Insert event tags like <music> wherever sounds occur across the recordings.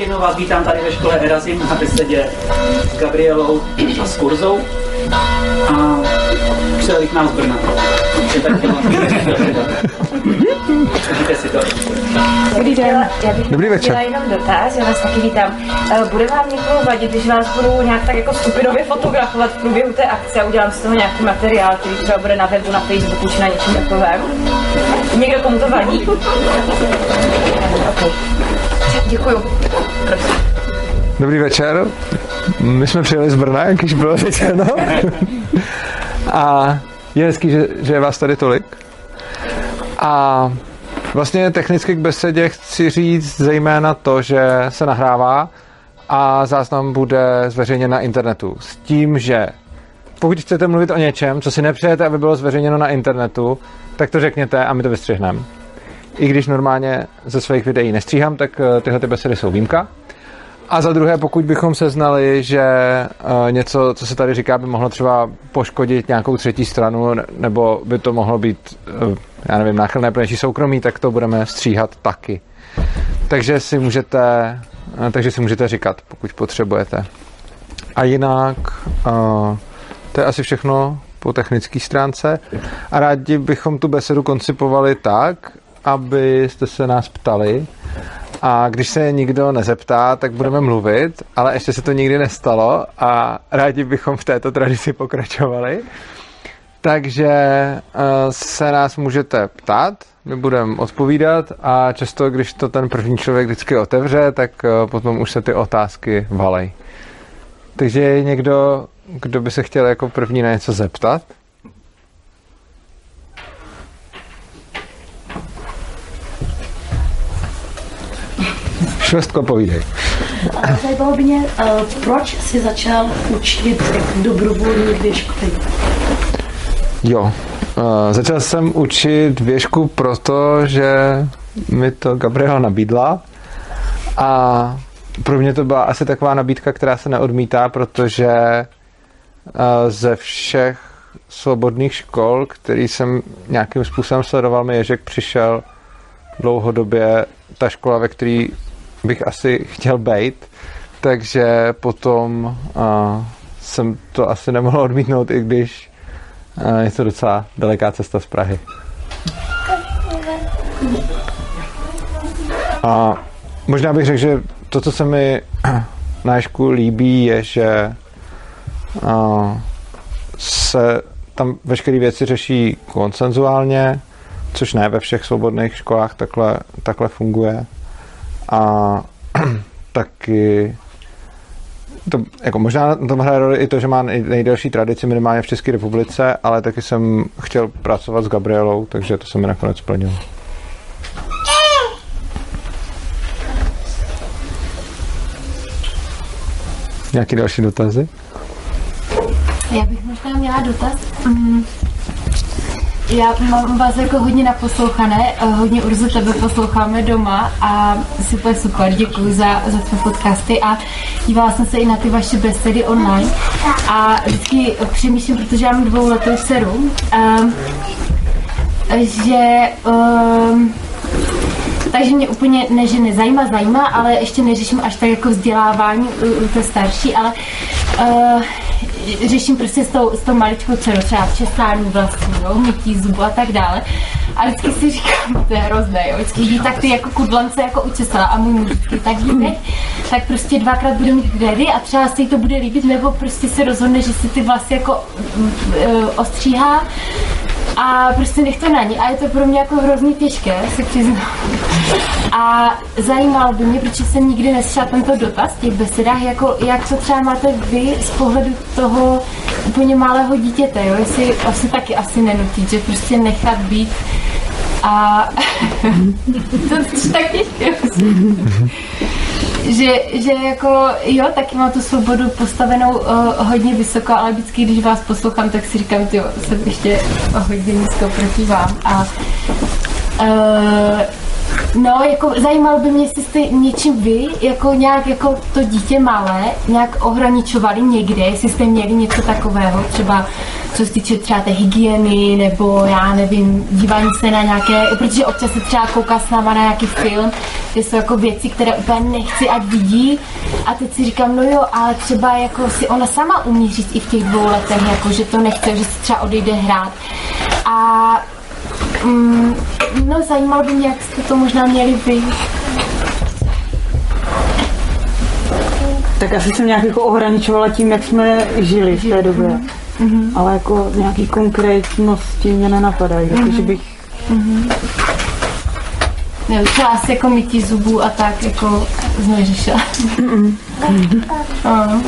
ještě jednou vás vítám tady ve škole Erazim na besedě s Gabrielou a s Kurzou. A přijeli k nám z Brna. Je tak si to. Dobrý den. Já bych Dobrý večer. měla jenom dotaz, já vás taky vítám. Eh, Bude vám někoho vadit, když vás budu nějak tak jako skupinově fotografovat v průběhu té akce a udělám z toho nějaký materiál, který třeba bude na webu, na Facebooku či na něčem takovém? Někdo komu to vadí? Okay. Děkuju. Dobrý večer. My jsme přijeli z Brna, jak již bylo řečeno. A je hezký, že, že je vás tady tolik. A vlastně technicky k besedě chci říct zejména to, že se nahrává a záznam bude zveřejněn na internetu. S tím, že pokud chcete mluvit o něčem, co si nepřejete, aby bylo zveřejněno na internetu, tak to řekněte a my to vystřihneme. I když normálně ze svých videí nestříhám, tak eh, tyhle ty besedy jsou výjimka. A za druhé, pokud bychom se znali, že uh, něco, co se tady říká, by mohlo třeba poškodit nějakou třetí stranu, ne- nebo by to mohlo být, uh, já nevím, náchylné pro soukromí, tak to budeme stříhat taky. Takže si můžete, uh, takže si můžete říkat, pokud potřebujete. A jinak, to je asi všechno po technické stránce. A rádi bychom tu besedu koncipovali tak, abyste se nás ptali, a když se nikdo nezeptá, tak budeme mluvit, ale ještě se to nikdy nestalo a rádi bychom v této tradici pokračovali. Takže uh, se nás můžete ptát, my budeme odpovídat a často, když to ten první člověk vždycky otevře, tak uh, potom už se ty otázky valej. Takže někdo, kdo by se chtěl jako první na něco zeptat? Švestko, povídej. A zajímalo by mě, eh, proč jsi začal učit dobrovolník ve škole? Jo. Uh, začal jsem učit věšku proto, že mi to Gabriela nabídla a pro mě to byla asi taková nabídka, která se neodmítá, protože uh, ze všech svobodných škol, který jsem nějakým způsobem sledoval, mi Ježek přišel dlouhodobě ta škola, ve který bych asi chtěl být, takže potom uh, jsem to asi nemohl odmítnout, i když uh, je to docela daleká cesta z Prahy. A možná bych řekl, že to, co se mi <clears throat> na Ježku líbí, je, že se tam veškeré věci řeší konsenzuálně, což ne ve všech svobodných školách takhle, takhle funguje. A <clears throat> taky to, jako možná na tom hraje roli i to, že má nej- nejdelší tradici minimálně v České republice, ale taky jsem chtěl pracovat s Gabrielou, takže to se mi nakonec splnilo. Nějaký další dotazy? Já bych možná měla dotaz. Mm, Já mám vás jako hodně naposlouchané, eh, hodně Urzu tebe posloucháme doma a super, super, děkuji za, za tvé podcasty a dívala jsem se i na ty vaše besedy online a vždycky přemýšlím, protože já mám dvouletou dceru, um, že um, takže mě úplně ne, že nezajímá, zajímá, ale ještě neřeším až tak jako vzdělávání u, u té starší, ale uh, řeším prostě s tou, s tou maličkou dcerou třeba česání vlastní, jo, mytí zubu a tak dále. A vždycky si říkám, <laughs> to je hrozné, jo. Vždycky jí tak ty jako kudlance jako učesala a můj muž vždycky, tak jí tak prostě dvakrát bude mít ready a třeba se jí to bude líbit, nebo prostě se rozhodne, že si ty vlasy jako eh, ostříhá a prostě nech to na ní. A je to pro mě jako hrozně těžké, se přiznám. A zajímalo by mě, protože jsem nikdy neslyšela tento dotaz v těch besedách, jako jak to třeba máte vy z pohledu toho úplně malého dítěte, jo? Jestli asi taky asi nenutit, že prostě nechat být a <laughs> to je tak těžké. Že, že jako jo, taky mám tu svobodu postavenou uh, hodně vysoko, ale vždycky, když vás poslouchám, tak si říkám, jo, jsem ještě hodně nízko proti vám. A uh, No, jako zajímalo by mě, jestli jste něčím vy, jako nějak jako to dítě malé, nějak ohraničovali někde, jestli jste měli něco takového, třeba co se týče třeba té hygieny, nebo já nevím, dívání se na nějaké, protože občas se třeba kouká s náma na nějaký film, kde jsou jako věci, které úplně nechci, ať vidí. A teď si říkám, no jo, ale třeba jako si ona sama umí říct i v těch dvou letech, jako že to nechce, že se třeba odejde hrát. A mm, no zajímalo by mě, jak jste to možná měli vy. Tak asi jsem nějak jako ohraničovala tím, jak jsme žili v té době. Mm-hmm. Ale jako nějaký konkrétnosti mě nenapadají, mm-hmm. takže bych Ne, třeba asi jako mytí zubů a tak, jako jsme řešila. Ano.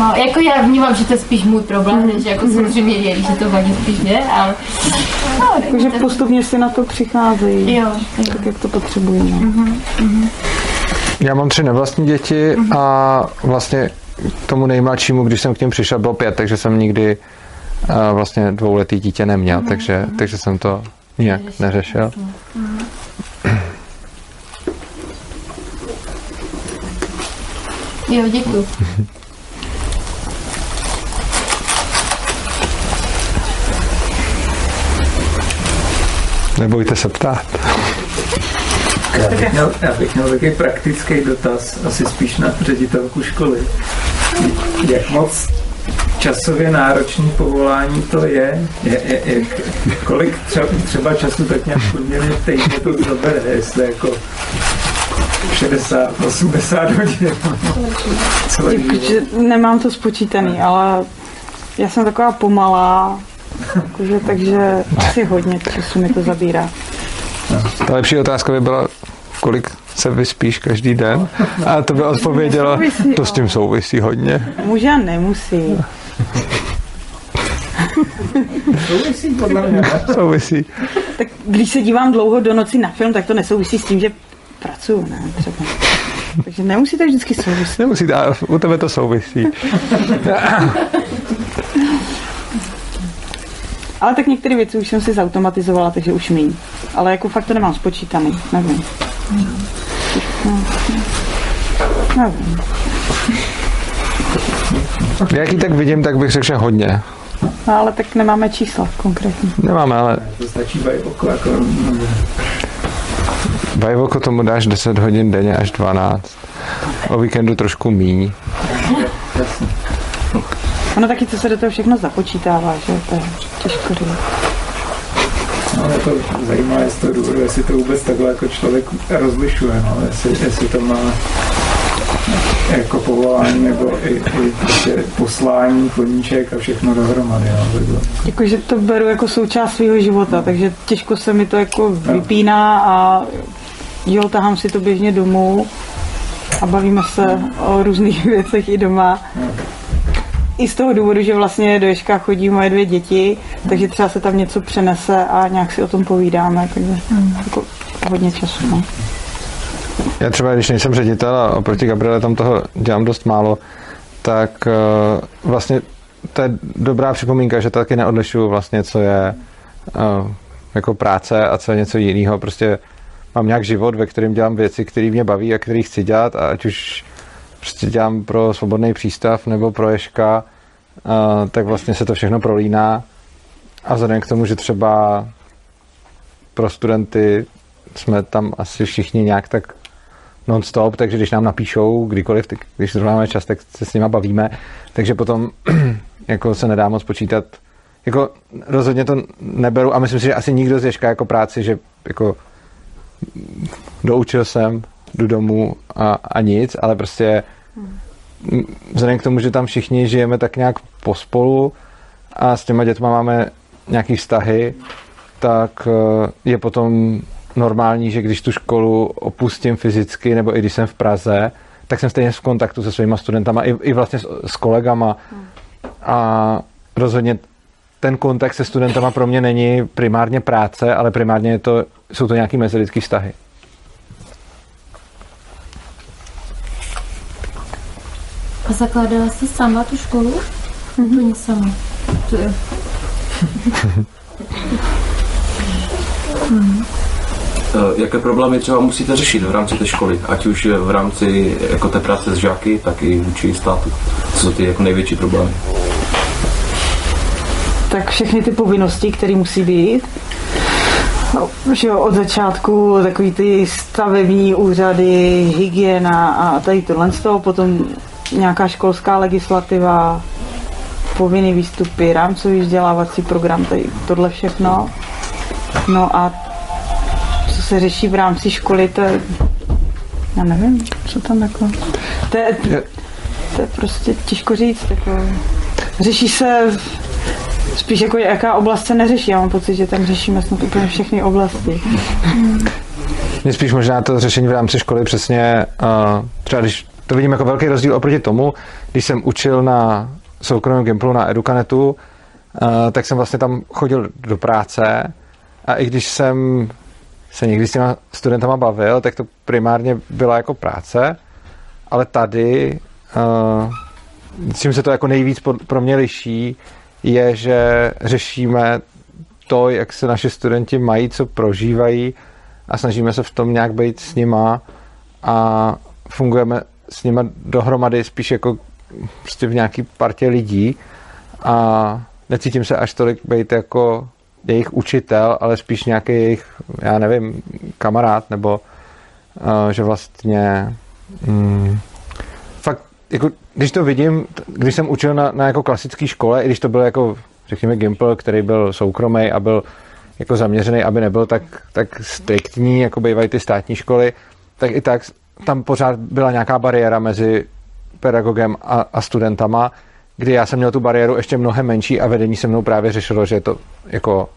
No, jako já vnímám, že to je spíš můj problém, než jako samozřejmě věří, že to vadí spíš mě, ale... No, Takže postupně si na to přicházejí, Jo, jo. tak jak to potřebují. No. Já mám tři nevlastní děti a vlastně k tomu nejmladšímu, když jsem k něm přišel, bylo pět, takže jsem nikdy uh, vlastně dvouletý dítě neměl, takže, takže jsem to nijak neřešil. Jo, děkuji. <laughs> Nebojte se ptát. Já bych, měl, já bych měl taky praktický dotaz, asi spíš na ředitelku školy. Jak moc časově náročný povolání to je? je, je, je kolik třeba, třeba času tak nějak průměrně týdně to zabere? Jestli jako 60, 80 hodin. Nemám to spočítaný, ale já jsem taková pomalá, jakože, takže asi hodně času mi to zabírá. Ta lepší otázka by byla, kolik se vyspíš každý den? A to by odpověděla, to s tím souvisí hodně. Může a nemusí. Souvisí podle mě? Souvisí. Tak když se dívám dlouho do noci na film, tak to nesouvisí s tím, že pracuju, ne? Třeba. Takže nemusí to vždycky souviset. Nemusí, a u tebe to souvisí. <laughs> Ale tak některé věci už jsem si zautomatizovala, takže už míň. Ale jako fakt to nemám spočítaný, nevím. No, nevím. Jak ji tak vidím, tak bych řekl, že hodně. No, ale tak nemáme čísla konkrétní. Nemáme, ale To stačí bají oko, jako, no, Bajvoko tomu dáš 10 hodin denně až 12. O víkendu trošku míň. Ono taky, co se do toho všechno započítává, že to je těžko říct. no, je to zajímavé z toho důvodu, jestli to vůbec takhle jako člověk rozlišuje, no, jestli, jestli to má jako povolání nebo i, i prostě poslání, koníček a všechno dohromady. No, takhle. Jakože to beru jako součást svého života, takže těžko se mi to jako vypíná a jo, tahám si to běžně domů a bavíme se o různých <laughs> věcech i doma. I z toho důvodu, že vlastně do Ježka chodí moje dvě děti, takže třeba se tam něco přenese a nějak si o tom povídáme, takže jako hodně času. No. Já třeba, když nejsem ředitel a oproti Gabriele tam toho dělám dost málo, tak eh, vlastně to je dobrá připomínka, že taky neodlišuju vlastně, co je eh, jako práce a co je něco jiného. Prostě mám nějak život, ve kterém dělám věci, které mě baví a které chci dělat a ať už prostě dělám pro svobodný přístav nebo pro Ješka, tak vlastně se to všechno prolíná. A vzhledem k tomu, že třeba pro studenty jsme tam asi všichni nějak tak non-stop, takže když nám napíšou kdykoliv, tak když zrovna máme čas, tak se s nima bavíme, takže potom <clears throat> jako se nedá moc počítat. Jako rozhodně to neberu a myslím si, že asi nikdo z Ježka jako práci, že jako doučil jsem, jdu domů a, a nic, ale prostě m, vzhledem k tomu, že tam všichni žijeme tak nějak pospolu a s těma dětma máme nějaký vztahy, tak eh, je potom normální, že když tu školu opustím fyzicky, nebo i když jsem v Praze, tak jsem stejně v kontaktu se svýma studentama, i, i vlastně s, s kolegama. A rozhodně ten kontakt se studentama pro mě není primárně práce, ale primárně je to, jsou to nějaký mezilidský vztahy. A zakládala jsi sama tu školu? Úplně sama. To je. Eh, Jaké problémy třeba musíte řešit v rámci té školy, ať už v rámci jako té práce s žáky, tak i vůči státu? Co jsou ty jako největší problémy? tak všechny ty povinnosti, které musí být, No, že jo, od začátku takový ty stavební úřady, hygiena a tady tohle z toho, potom nějaká školská legislativa, povinný výstupy, rámcový vzdělávací program, tady tohle všechno. No a co se řeší v rámci školy, to je, já nevím, co tam jako, to je, to je prostě těžko říct, jako, řeší se spíš jako jaká oblast se neřeší, já mám pocit, že tam řešíme snad úplně všechny oblasti. Mě spíš možná to řešení v rámci školy přesně, uh, třeba když to vidím jako velký rozdíl oproti tomu, když jsem učil na soukromém Gimplu na Educanetu, uh, tak jsem vlastně tam chodil do práce a i když jsem se někdy s těma studentama bavil, tak to primárně byla jako práce, ale tady, uh, čím se to jako nejvíc pro mě liší, je, že řešíme to, jak se naše studenti mají, co prožívají a snažíme se v tom nějak být s nima a fungujeme s nima dohromady spíš jako prostě v nějaký partě lidí a necítím se až tolik být jako jejich učitel, ale spíš nějaký jejich, já nevím, kamarád, nebo uh, že vlastně mm, fakt, jako, když to vidím, když jsem učil na, na jako klasické škole, i když to byl jako, řekněme, Gimple, který byl soukromý a byl jako zaměřený, aby nebyl tak, tak striktní, jako bývají ty státní školy, tak i tak tam pořád byla nějaká bariéra mezi pedagogem a, a studentama, kdy já jsem měl tu bariéru ještě mnohem menší a vedení se mnou právě řešilo, že to jako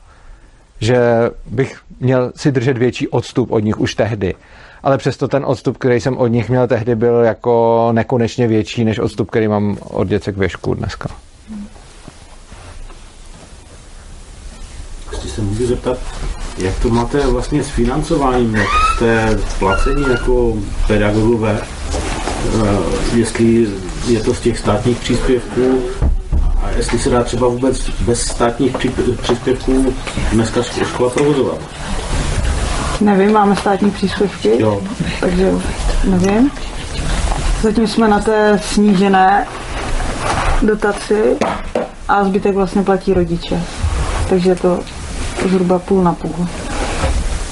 že bych měl si držet větší odstup od nich už tehdy. Ale přesto ten odstup, který jsem od nich měl tehdy, byl jako nekonečně větší než odstup, který mám od děcek ve školu dneska. Chci se můžu zeptat, jak to máte vlastně s financováním, jak jste placení jako pedagogové, eh, jestli je to z těch státních příspěvků a jestli se dá třeba vůbec bez státních příspěvků dneska škola provozovat. Nevím, máme státní příspěvky, jo. takže nevím. Zatím jsme na té snížené dotaci a zbytek vlastně platí rodiče. Takže to zhruba půl na půl.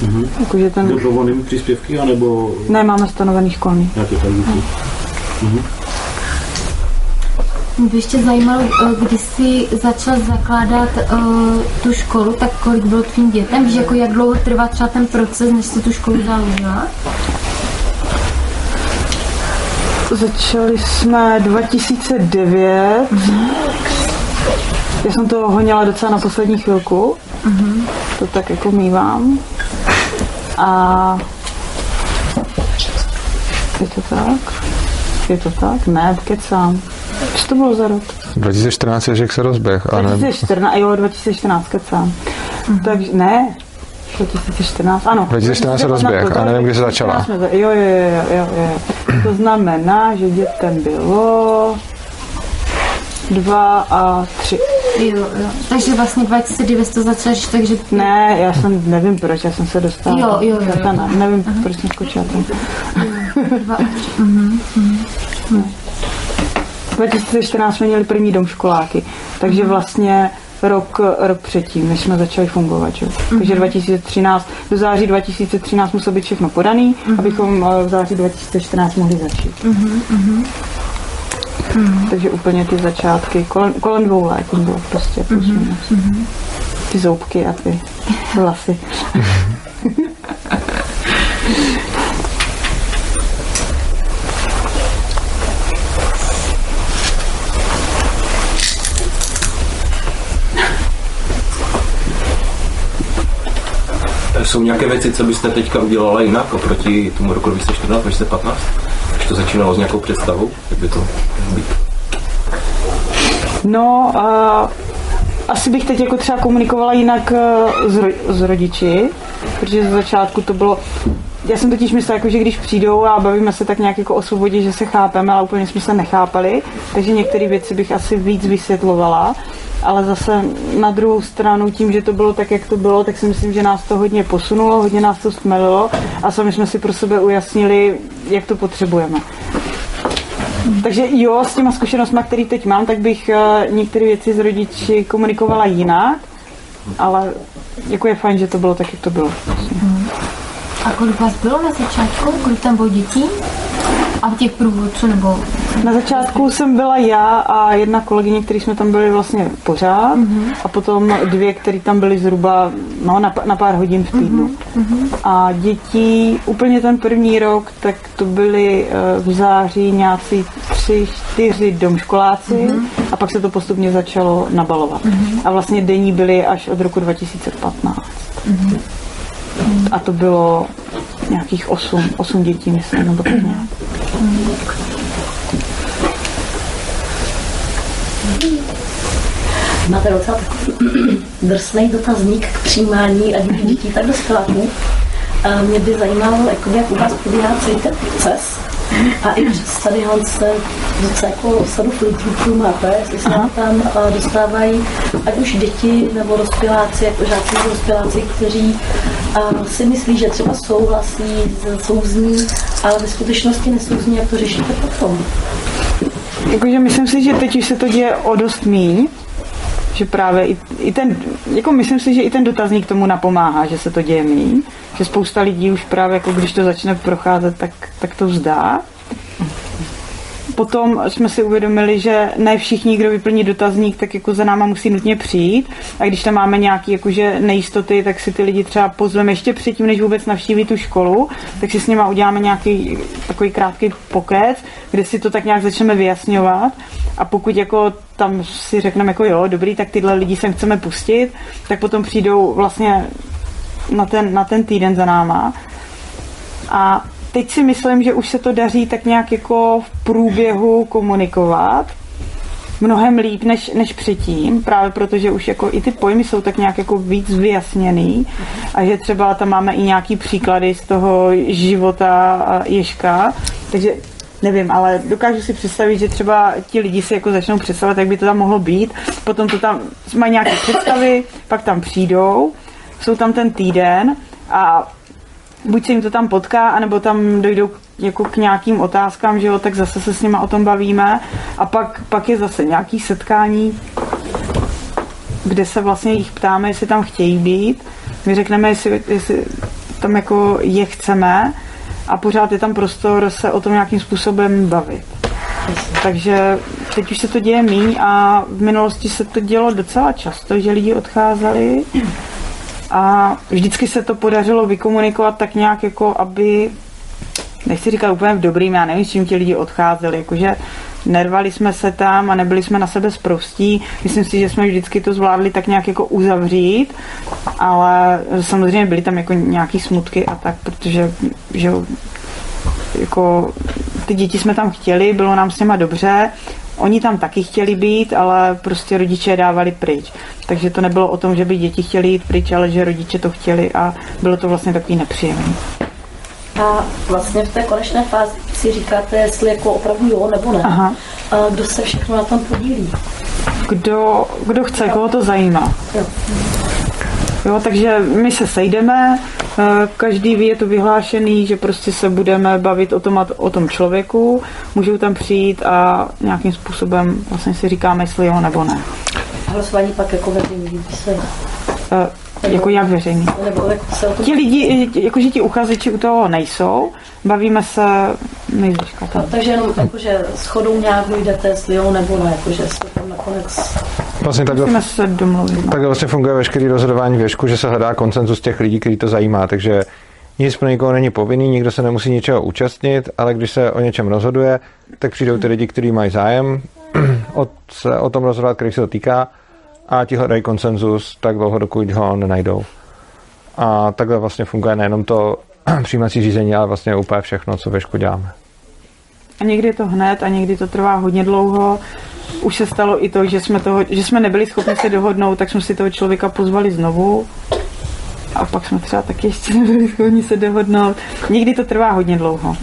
Mm-hmm. Jakože ten... Dobrovolnými příspěvky, anebo... Ne, máme stanovený školní. Jak je to mm-hmm. Mě by ještě zajímalo, eh, když jsi začal zakládat uh, tu školu, tak kolik bylo tvým dětem? Víš, jako jak dlouho trvá třeba ten proces, než jsi tu školu založila? Začali jsme 2009. Mm-hmm. Já jsem to honila docela na poslední chvilku. Mm-hmm. To tak jako mývám. A je to tak? Je to tak? Ne, kecám. Co to bylo za rok? 2014 je, že se rozběh. 2014, jo, 2014, kecám. Mm-hmm. Takže ne, 2014, ano. 2014 se rozběh a nevím, kdy se začala. Jo, jo, jo, jo, jo. To znamená, že dětem bylo dva a tři. Jo, jo. Takže vlastně 2009 to začala, takže... Ne, já jsem, nevím proč, já jsem se dostala. Jo, jo, jo. jo. Ne, nevím, Aha. proč jsem skočila tam. Dva a tři. Uh-huh, uh-huh. 2014 jsme měli první dom školáky, takže vlastně rok, rok předtím, než jsme začali fungovat. Že? Mm-hmm. Takže 2013, do září 2013 muselo být všechno podaný, mm-hmm. abychom v září 2014 mohli začít. Mm-hmm. Mm-hmm. Takže úplně ty začátky, kolem, kolem dvou let bylo prostě. Mm-hmm. Ty zoubky a ty vlasy. Jsou nějaké věci, co byste teďka udělala jinak oproti tomu roku 2014, 2015? To začínalo s nějakou představou, jak by to být? No, uh, asi bych teď jako třeba komunikovala jinak uh, s, ro- s rodiči, protože ze začátku to bylo já jsem totiž myslela, jako, že když přijdou a bavíme se tak nějak jako o svobodě, že se chápeme, ale úplně jsme se nechápali, takže některé věci bych asi víc vysvětlovala. Ale zase na druhou stranu tím, že to bylo tak, jak to bylo, tak si myslím, že nás to hodně posunulo, hodně nás to stmelilo. A sami jsme si pro sebe ujasnili, jak to potřebujeme. Takže jo, s těma zkušenostmi, které teď mám, tak bych eh, některé věci s rodiči komunikovala jinak, ale jako je fajn, že to bylo tak, jak to bylo. A kolik vás bylo na začátku? Kolik tam bylo dětí? A v těch průvodců nebo... Na začátku jsem byla já a jedna kolegyně, který jsme tam byli vlastně pořád mm-hmm. a potom dvě, které tam byly zhruba no, na, na pár hodin v týdnu. Mm-hmm. A dětí úplně ten první rok, tak to byly eh, v září nějací tři, čtyři domškoláci mm-hmm. a pak se to postupně začalo nabalovat. Mm-hmm. A vlastně denní byly až od roku 2015. Mm-hmm. A to bylo nějakých osm, osm dětí, myslím, nebo tak nějak. Máte docela takový drsný dotazník k přijímání ať už dětí, tak dospěláků. A mě by zajímalo, jako jak u vás probíhá celý ten proces. A i přes tady se docela jako sadu filtrů máte, jestli se Aha. tam uh, dostávají ať už děti nebo dospěláci, jako žáci nebo dospěláci, kteří si myslí, že třeba souhlasí, souzní, ale ve skutečnosti nesouzní, jak to řešíte potom. Jakože myslím si, že teď už se to děje o dost míň, že právě i, i ten, jako myslím si, že i ten dotazník tomu napomáhá, že se to děje míň, že spousta lidí už právě jako když to začne procházet, tak, tak to vzdá. Potom jsme si uvědomili, že ne všichni, kdo vyplní dotazník, tak jako za náma musí nutně přijít. A když tam máme nějaké jakože nejistoty, tak si ty lidi třeba pozveme ještě předtím, než vůbec navštíví tu školu, tak si s nimi uděláme nějaký takový krátký pokec, kde si to tak nějak začneme vyjasňovat. A pokud jako tam si řekneme jako jo, dobrý, tak tyhle lidi sem chceme pustit, tak potom přijdou vlastně na ten, na ten týden za náma. A teď si myslím, že už se to daří tak nějak jako v průběhu komunikovat mnohem líp než, než předtím, právě protože už jako i ty pojmy jsou tak nějak jako víc vyjasněný. A že třeba tam máme i nějaký příklady z toho života Ježka, takže nevím, ale dokážu si představit, že třeba ti lidi si jako začnou představovat, jak by to tam mohlo být, potom to tam mají nějaké představy, pak tam přijdou, jsou tam ten týden a buď se jim to tam potká, anebo tam dojdou jako k nějakým otázkám, že jo, tak zase se s nima o tom bavíme a pak, pak je zase nějaký setkání, kde se vlastně jich ptáme, jestli tam chtějí být. My řekneme, jestli, jestli tam jako je chceme a pořád je tam prostor se o tom nějakým způsobem bavit. Takže teď už se to děje míň a v minulosti se to dělo docela často, že lidi odcházeli a vždycky se to podařilo vykomunikovat tak nějak jako, aby nechci říkat úplně v dobrým, já nevím, s čím ti lidi odcházeli, jakože nervali jsme se tam a nebyli jsme na sebe zprostí. Myslím si, že jsme vždycky to zvládli tak nějak jako uzavřít, ale samozřejmě byly tam jako nějaký smutky a tak, protože že jako ty děti jsme tam chtěli, bylo nám s něma dobře, Oni tam taky chtěli být, ale prostě rodiče je dávali pryč. Takže to nebylo o tom, že by děti chtěli jít pryč, ale že rodiče to chtěli a bylo to vlastně takový nepříjemný. A vlastně v té konečné fázi si říkáte, jestli jako opravdu jo nebo ne. Aha. A kdo se všechno na tom podílí? Kdo, kdo chce, koho to zajímá. Jo. Jo, takže my se sejdeme, eh, každý ví, je to vyhlášený, že prostě se budeme bavit o tom, o tom člověku, můžou tam přijít a nějakým způsobem vlastně si říkáme, jestli jo nebo ne. Hlasování pak jako veřejný, se... Uh, jako jak veřejný? Nebo jako se o tom... Ti lidi, jakože ti uchazeči u toho nejsou, bavíme se my no, Takže jenom jakože shodou nějak jdete, jestli jo nebo ne, jakože jste tam nakonec Vlastně takhle, Musíme se domluvit. No. Takhle vlastně funguje veškerý rozhodování věšku, že se hledá koncenzus těch lidí, kteří to zajímá, takže nic pro nikoho není povinný, nikdo se nemusí ničeho účastnit, ale když se o něčem rozhoduje, tak přijdou ty lidi, kteří mají zájem <clears throat> o, se o tom rozhodovat, který se to týká a ti hledají koncenzus tak dlouho, dokud ho nenajdou. A takhle vlastně funguje nejenom to <clears throat> přijímací řízení, ale vlastně úplně všechno, co věšku děláme. A někdy je to hned a někdy to trvá hodně dlouho už se stalo i to, že jsme, toho, že jsme nebyli schopni se dohodnout, tak jsme si toho člověka pozvali znovu. A pak jsme třeba taky ještě nebyli schopni se dohodnout. Někdy to trvá hodně dlouho.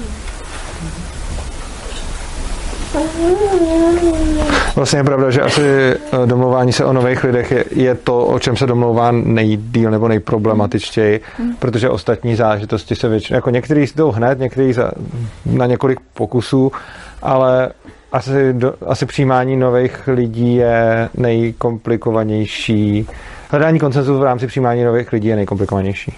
Vlastně je pravda, že asi eh, domlouvání se o nových lidech je, je to, o čem se domlouvá nejdíl nebo nejproblematičtěji, protože ostatní záležitosti se většinou, jako některý jdou hned, některý za, na několik pokusů, ale asi, do, asi přijímání nových lidí je nejkomplikovanější. Hledání koncenzu v rámci přijímání nových lidí je nejkomplikovanější.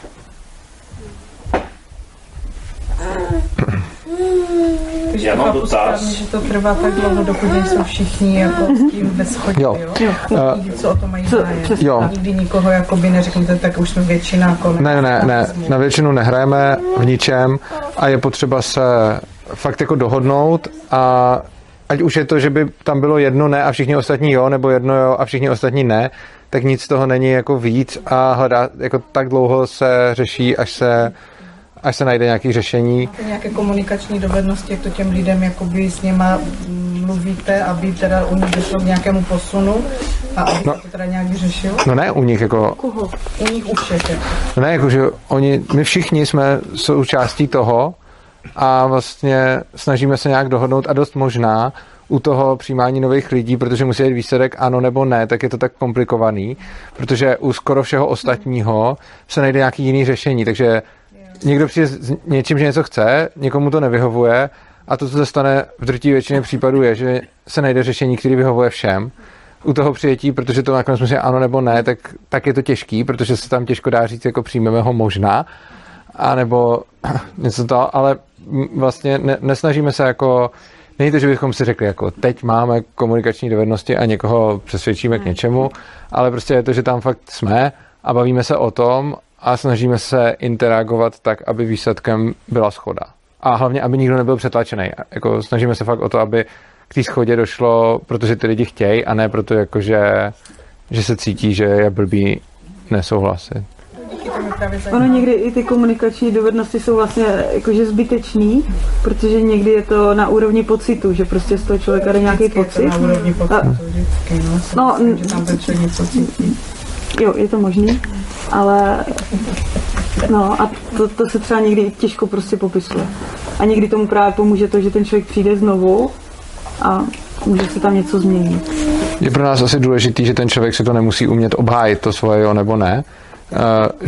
Takže Já mám chápu dotaz. správně, že to trvá tak dlouho, dokud nejsou všichni jako s tím ve shodě, Jo. jo? Nikdy, co o to mají co- zájem. Jo. Nikdy nikoho jakoby neřeknete, tak už jsme většina konec. Ne, ne, ne, na většinu nehrajeme v ničem a je potřeba se fakt jako dohodnout a ať už je to, že by tam bylo jedno ne a všichni ostatní jo, nebo jedno jo a všichni ostatní ne, tak nic z toho není jako víc a hledá, jako tak dlouho se řeší, až se, až se najde nějaký řešení. Máte nějaké komunikační dovednosti, jak to těm lidem jakoby s něma mm, mluvíte, aby teda u nich došlo k nějakému posunu a aby No. se to teda nějak vyřešilo? No ne u nich, jako? U nich u všech. jako. No Ne, jakože oni, my všichni jsme součástí toho a vlastně snažíme se nějak dohodnout a dost možná u toho přijímání nových lidí, protože musí být výsledek ano nebo ne, tak je to tak komplikovaný, protože u skoro všeho ostatního se najde nějaký jiný řešení, takže někdo přijde s něčím, že něco chce, někomu to nevyhovuje a to, co se stane v drtí většině případů, je, že se najde řešení, který vyhovuje všem. U toho přijetí, protože to nakonec musí ano nebo ne, tak, tak je to těžký, protože se tam těžko dá říct, jako přijmeme ho možná, a nebo <clears throat> něco to, ale vlastně ne, nesnažíme se jako, není to, že bychom si řekli, jako teď máme komunikační dovednosti a někoho přesvědčíme k něčemu, ale prostě je to, že tam fakt jsme a bavíme se o tom a snažíme se interagovat tak, aby výsledkem byla schoda. A hlavně, aby nikdo nebyl přetlačený. Jako snažíme se fakt o to, aby k té schodě došlo, protože ty lidi chtějí a ne proto, jako že, že se cítí, že je blbý nesouhlasit. Díky tomu právě Ono někdy i ty komunikační dovednosti jsou vlastně jakože zbytečný, protože někdy je to na úrovni pocitu, že prostě z toho člověka jde nějaký Vždycky je to pocit. na úrovni pocitu, vždycky, no. No, no. Jo, je to možný, ale no a to, to se třeba někdy těžko prostě popisuje. A někdy tomu právě pomůže to, že ten člověk přijde znovu a může se tam něco změnit. Je pro nás asi důležitý, že ten člověk si to nemusí umět obhájit, to svoje jo nebo ne. Uh,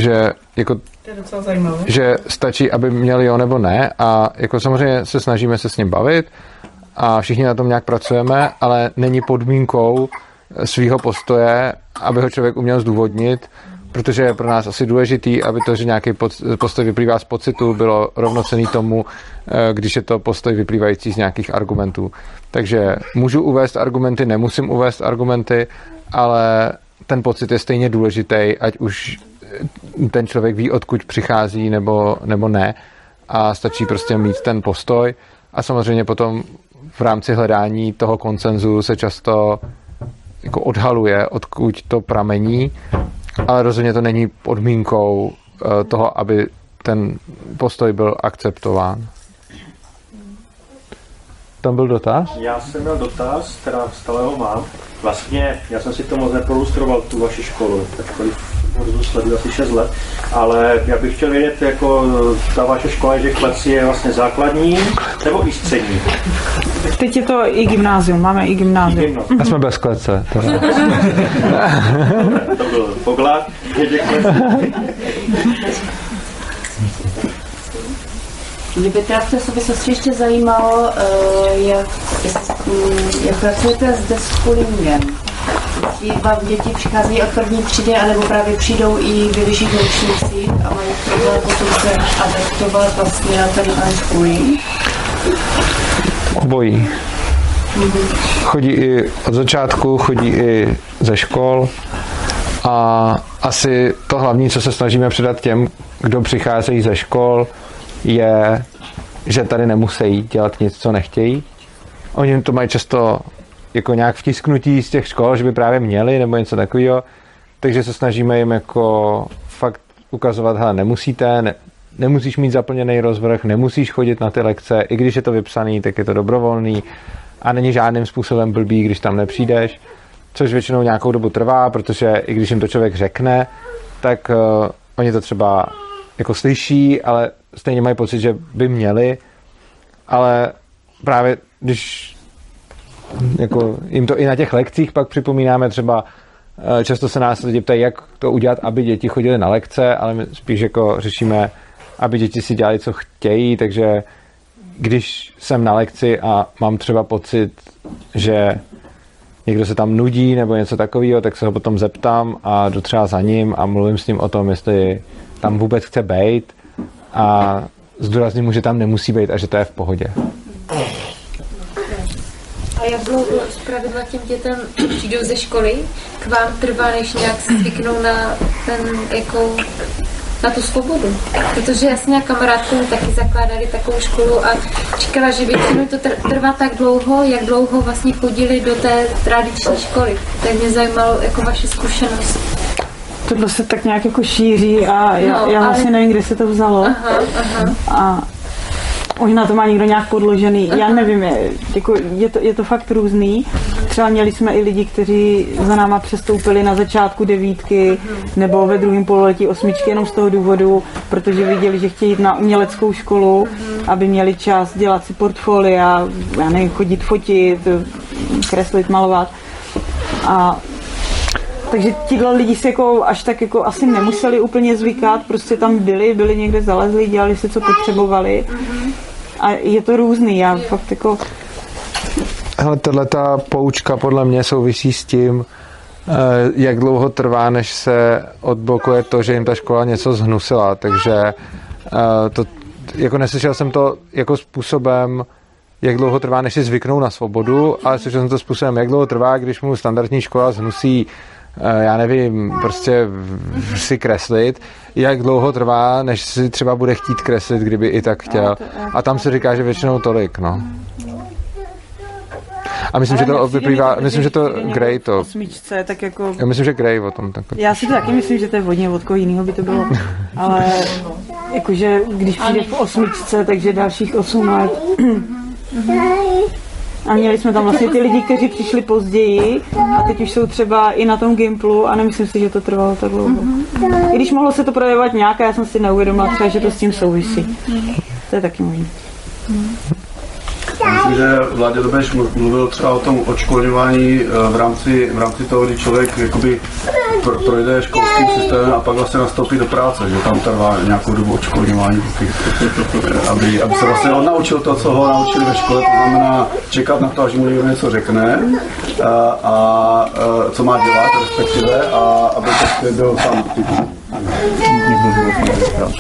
že jako To je docela zajímavé. že stačí, aby měl jo nebo ne a jako samozřejmě se snažíme se s ním bavit a všichni na tom nějak pracujeme, ale není podmínkou svého postoje, aby ho člověk uměl zdůvodnit, protože je pro nás asi důležitý, aby to, že nějaký postoj vyplývá z pocitu, bylo rovnocený tomu, eh, když je to postoj vyplývající z nějakých argumentů. Takže můžu uvést argumenty, nemusím uvést argumenty, ale ten pocit je stejně důležitý, ať už ten člověk ví, odkud přichází nebo, nebo ne. A stačí prostě mít ten postoj. A samozřejmě potom v rámci hledání toho koncenzu se často jako odhaluje, odkud to pramení, ale rozhodně to není podmínkou eh, toho, aby ten postoj byl akceptován. Tam byl dotaz? Já jsem měl dotaz, teda stále ho mám. Vlastně, já jsem si to moc neprolustroval, tu vaši školu, ačkoliv Urzu sleduji asi 6 let, ale já bych chtěl vědět, jako ta vaše škola, že Kleci je vlastně základní, nebo i střední. Teď je to i gymnázium, máme i gymnázium. A jsme bez klece. <laughs> To byl poglad. <laughs> Děkuji. Mě by teda v té souvislosti ještě zajímalo, eh, jak, mm, jak pracujete s. Jestli vám děti přicházejí od první třídy, anebo právě přijdou i ve vyšších ročnících a mají problém potom se adaptovat vlastně na ten unschooling. Obojí. Chodí i od začátku, chodí i ze škol a asi to hlavní, co se snažíme předat těm, kdo přicházejí ze škol, je, že tady nemusí dělat nic, co nechtějí. Oni to mají často jako nějak vtisknutí z těch škol, že by právě měli nebo něco takového, takže se snažíme jim jako fakt ukazovat, hele, nemusíte, ne, nemusíš mít zaplněný rozvrh, nemusíš chodit na ty lekce, i když je to vypsaný, tak je to dobrovolný a není žádným způsobem blbý, když tam nepřijdeš, což většinou nějakou dobu trvá, protože i když jim to člověk řekne, tak uh, oni to třeba jako slyší, ale stejně mají pocit, že by měli, ale právě když jako jim to i na těch lekcích pak připomínáme třeba, eh, často se nás lidi ptají, jak to udělat, aby děti chodily na lekce, ale my spíš jako řešíme, aby děti si dělali, co chtějí, takže když jsem na lekci a mám třeba pocit, že někdo se tam nudí nebo něco takového, tak se ho potom zeptám a jdu třeba za ním a mluvím s ním o tom, jestli tam vůbec chce být a zdůrazním mu, že tam nemusí být a že to je v pohodě. A jak dlouho z pravidla těm dětem přijdou ze školy, k vám trvá, než nějak zvyknou na ten, jako, na tu svobodu. Protože já kamarádku, my taky zakládali takovou školu a říkala, že většinou to tr- trvá tak dlouho, jak dlouho vlastně chodili do té tradiční školy. Tak mě zajímalo jako vaše zkušenost. Tohle se tak nějak jako šíří a já, No, já ale- vlastně nevím, kde se to vzalo. Aha, aha. A možná to má někdo nějak podložený. Já nevím, je, jako, je, to, je to fakt různý. Třeba měli jsme i lidi, kteří za náma přestoupili na začátku devítky nebo ve druhém pololetí osmičky jenom z toho důvodu, protože viděli, že chtějí jít na uměleckou školu, aby měli čas dělat si portfolia, já nevím, chodit fotit, kreslit, malovat. A takže tihle lidi se jako až tak jako asi nemuseli úplně zvykat, prostě tam byli, byli někde zalezli, dělali si, co potřebovali. A je to různý, já fakt jako... Hele, tahle ta poučka podle mě souvisí s tím, eh, jak dlouho trvá, než se odblokuje to, že jim ta škola něco zhnusila, takže eh, to, jako neslyšel jsem to jako způsobem, jak dlouho trvá, než si zvyknou na svobodu, ale slyšel jsem to způsobem, jak dlouho trvá, když mu standardní škola zhnusí já nevím, prostě si kreslit, jak dlouho trvá, než si třeba bude chtít kreslit, kdyby i tak chtěl. A tam se říká, že většinou tolik, no. A myslím, že Ale to nepřijde mi vyplývá, to, myslím, že to Grey to. Osmičce, tak jako... Já myslím, že Grey o tom tak. Já si to taky myslím, že to je hodně od koho jiného by to bylo. Ale jakože když přijde v osmičce, takže dalších osm let. A měli jsme tam vlastně ty lidi, kteří přišli později a teď už jsou třeba i na tom Gimplu a nemyslím si, že to trvalo tak dlouho. I když mohlo se to projevovat nějak já jsem si neuvědomila třeba, že to s tím souvisí. To je taky možné. Myslím, že Vládě Dobeš mluvil třeba o tom odškolňování eh, v rámci, v rámci toho, kdy člověk jakoby pro- projde školským systémem a pak vlastně nastoupí do práce, že tam trvá nějakou dobu odškolňování, taky, eh, aby, aby se vlastně on naučil to, co ho naučili ve škole, to znamená čekat na to, až mu někdo něco řekne a, a eh, co má dělat, respektive, a aby prostě byl tam. Někdo byl tam.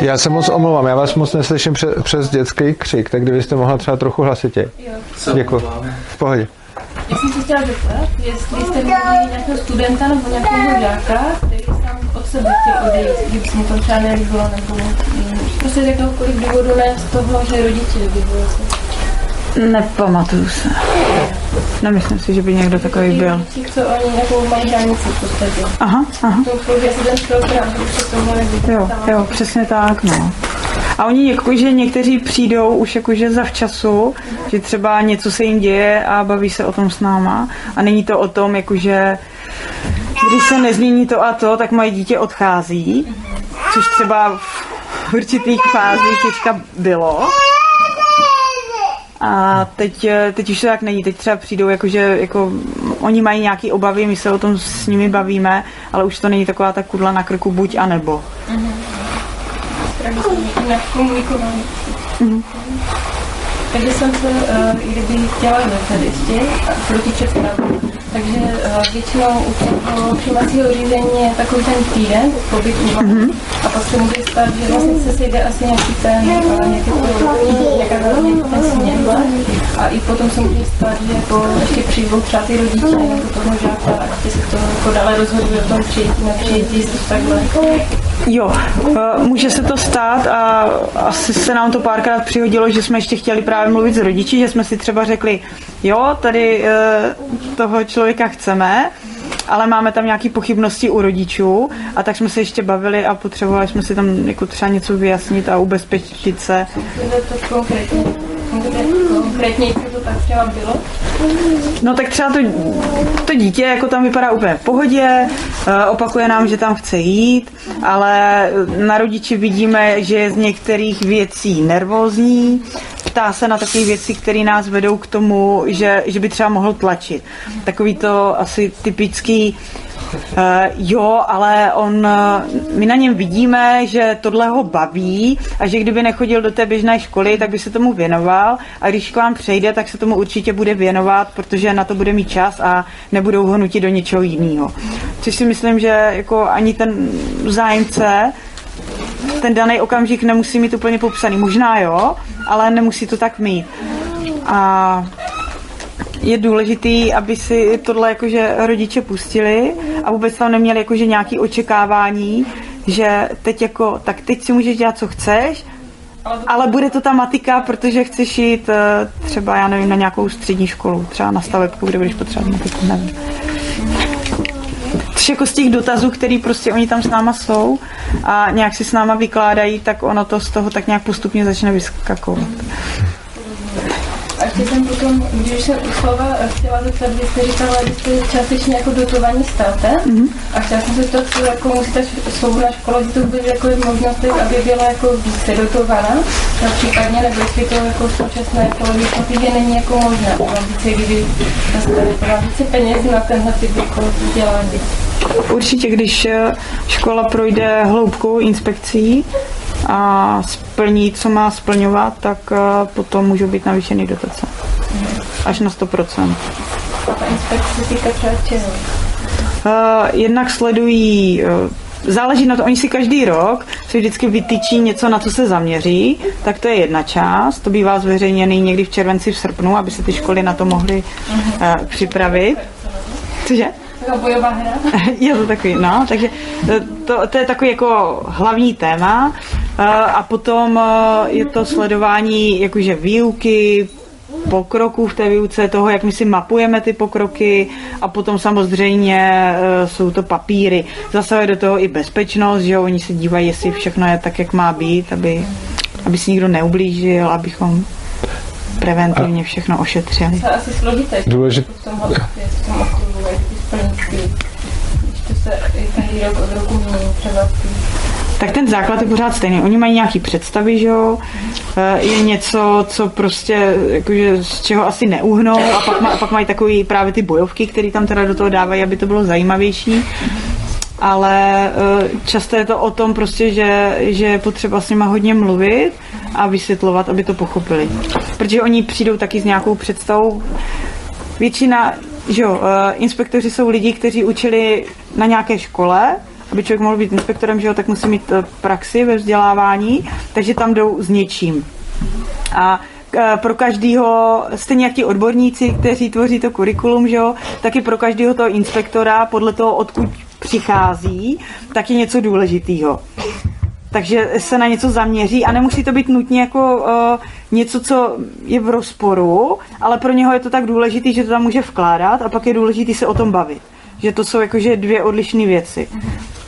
Já se moc omlouvám, já vás moc neslyším přes, přes dětský křik, tak kdybyste mohla třeba trochu hlasitěji. Děkuji. V pohodě. Já jsem se chtěla zeptat, jestli jste měli nějakého studenta nebo nějakého žáka, který sám od sebe chtěl odejít, kdyby se mu to třeba nelíbilo, nebo prostě z jakéhokoliv důvodu ne z toho, že rodiče vybyli. Nepamatuju se. Nemyslím si, že by někdo takový byl. Co oni jako mají hranici v podstatě. Aha, aha. To si ten program. Jo, jo, přesně tak, no. A oni jakože někteří přijdou už jakože zavčasu, že třeba něco se jim děje a baví se o tom s náma. A není to o tom, jakože když se nezmění to a to, tak moje dítě odchází, což třeba v určitých fázích teďka bylo. A teď, teď už to tak není. Teď třeba přijdou, jakože jako, oni mají nějaké obavy, my se o tom s nimi bavíme, ale už to není taková ta kudla na krku buď a nebo. Komunikování. Takže jsem se, uh, i kdyby chtěla metodisti proti představu, takže uh, většinou u toho přijímacího řízení je takový ten týden, pobyt úvahy, mm-hmm. a pak se může stát, že vlastně se sejde asi nějaký ten, uh, nějaký ten, nějaká ten směr, a i potom se může stát, že jako ještě přijmou třeba ty rodiče nebo toho žáka a ještě se to jako dále rozhoduje o tom přijetí, nepřijetí, to takhle. Jo, eh, může se to stát a asi se nám to párkrát přihodilo, že jsme ještě chtěli právě mluvit s rodiči, že jsme si třeba řekli, jo, tady eh, toho člověka chceme, ale máme tam nějaké pochybnosti u rodičů a tak jsme se ještě bavili a potřebovali jsme si tam jako třeba něco vyjasnit a ubezpečit se. Konkrétně, konkrétně, bylo? No tak třeba to, to dítě jako tam vypadá úplně v pohodě, eh, opakuje nám, že tam chce jít, ale na rodiči vidíme, že je z některých věcí nervózní, ptá se na takové věci, které nás vedou k tomu, že, že by třeba mohl tlačit. Takový to asi typický Uh, jo, ale on, uh, my na něm vidíme, že tohle ho baví a že kdyby nechodil do té běžné školy, tak by se tomu věnoval a když k vám přejde, tak se tomu určitě bude věnovat, protože na to bude mít čas a nebudou ho nutit do něčeho jiného. Což si myslím, že jako ani ten zájemce ten daný okamžik nemusí mít úplně popsaný. Možná jo, ale nemusí to tak mít. A je důležitý, aby si tohle jakože rodiče pustili a vůbec tam neměli jakože nějaký očekávání, že teď jako, tak teď si můžeš dělat, co chceš, ale bude to ta matika, protože chceš jít eh, třeba, já nevím, na nějakou střední školu, třeba na stavebku, kde budeš potřebovat matiku, nevím. Což jako z těch dotazů, který prostě oni tam s náma jsou a nějak si s náma vykládají, tak ono to z toho tak nějak postupně začne vyskakovat. Ještě jsem potom, když jsem u slova chtěla zeptat, vy jste říkala, že jste částečně jako dotovaní státem mm-hmm. a chtěla jsem se zeptat, co jako musí ta svobodná škola, že to bude jako možnost, aby byla jako více dotovaná, no případně, nebo jestli to jako v současné jako legislativě není jako možné, mám více, kdyby dostali více peněz na tenhle typ jako vzdělání. Určitě, když eh, škola projde hloubkou inspekcí a splní, co má splňovat, tak eh, potom můžou být navýšeny dotace. Až na 100%. A ta inspekce týká třeba? Uh, jednak sledují uh, Záleží na to, oni si každý rok si vždycky vytyčí něco, na co se zaměří, tak to je jedna část, to bývá zveřejněný někdy v červenci, v srpnu, aby se ty školy na to mohly uh, připravit. Cože? bojová hra? <laughs> je to takový, no, takže to, to je takový jako hlavní téma a potom je to sledování jakože výuky, pokroků v té výuce, toho, jak my si mapujeme ty pokroky a potom samozřejmě jsou to papíry. Zasahuje do toho i bezpečnost, že oni se dívají, jestli všechno je tak, jak má být, aby, aby si nikdo neublížil, abychom preventivně všechno ošetřili. To je asi složité. Důležité. V tom, v tom okruhu, když to se každý rok od roku mění třeba tak ten základ je pořád stejný. Oni mají nějaký představy, že jo, je něco, co prostě, jakože z čeho asi neuhnou a pak, má, pak mají takový právě ty bojovky, které tam teda do toho dávají, aby to bylo zajímavější ale často je to o tom prostě, že, že je potřeba s nima hodně mluvit a vysvětlovat, aby to pochopili. Protože oni přijdou taky s nějakou představou. Většina, že jo, inspektoři jsou lidi, kteří učili na nějaké škole, aby člověk mohl být inspektorem, že jo, tak musí mít praxi ve vzdělávání, takže tam jdou s něčím. A pro každého, stejně jak ti odborníci, kteří tvoří to kurikulum, že jo, taky pro každého toho inspektora, podle toho, odkud přichází, tak je něco důležitého. Takže se na něco zaměří a nemusí to být nutně jako uh, něco, co je v rozporu, ale pro něho je to tak důležitý, že to tam může vkládat a pak je důležitý se o tom bavit. Že to jsou jakože dvě odlišné věci.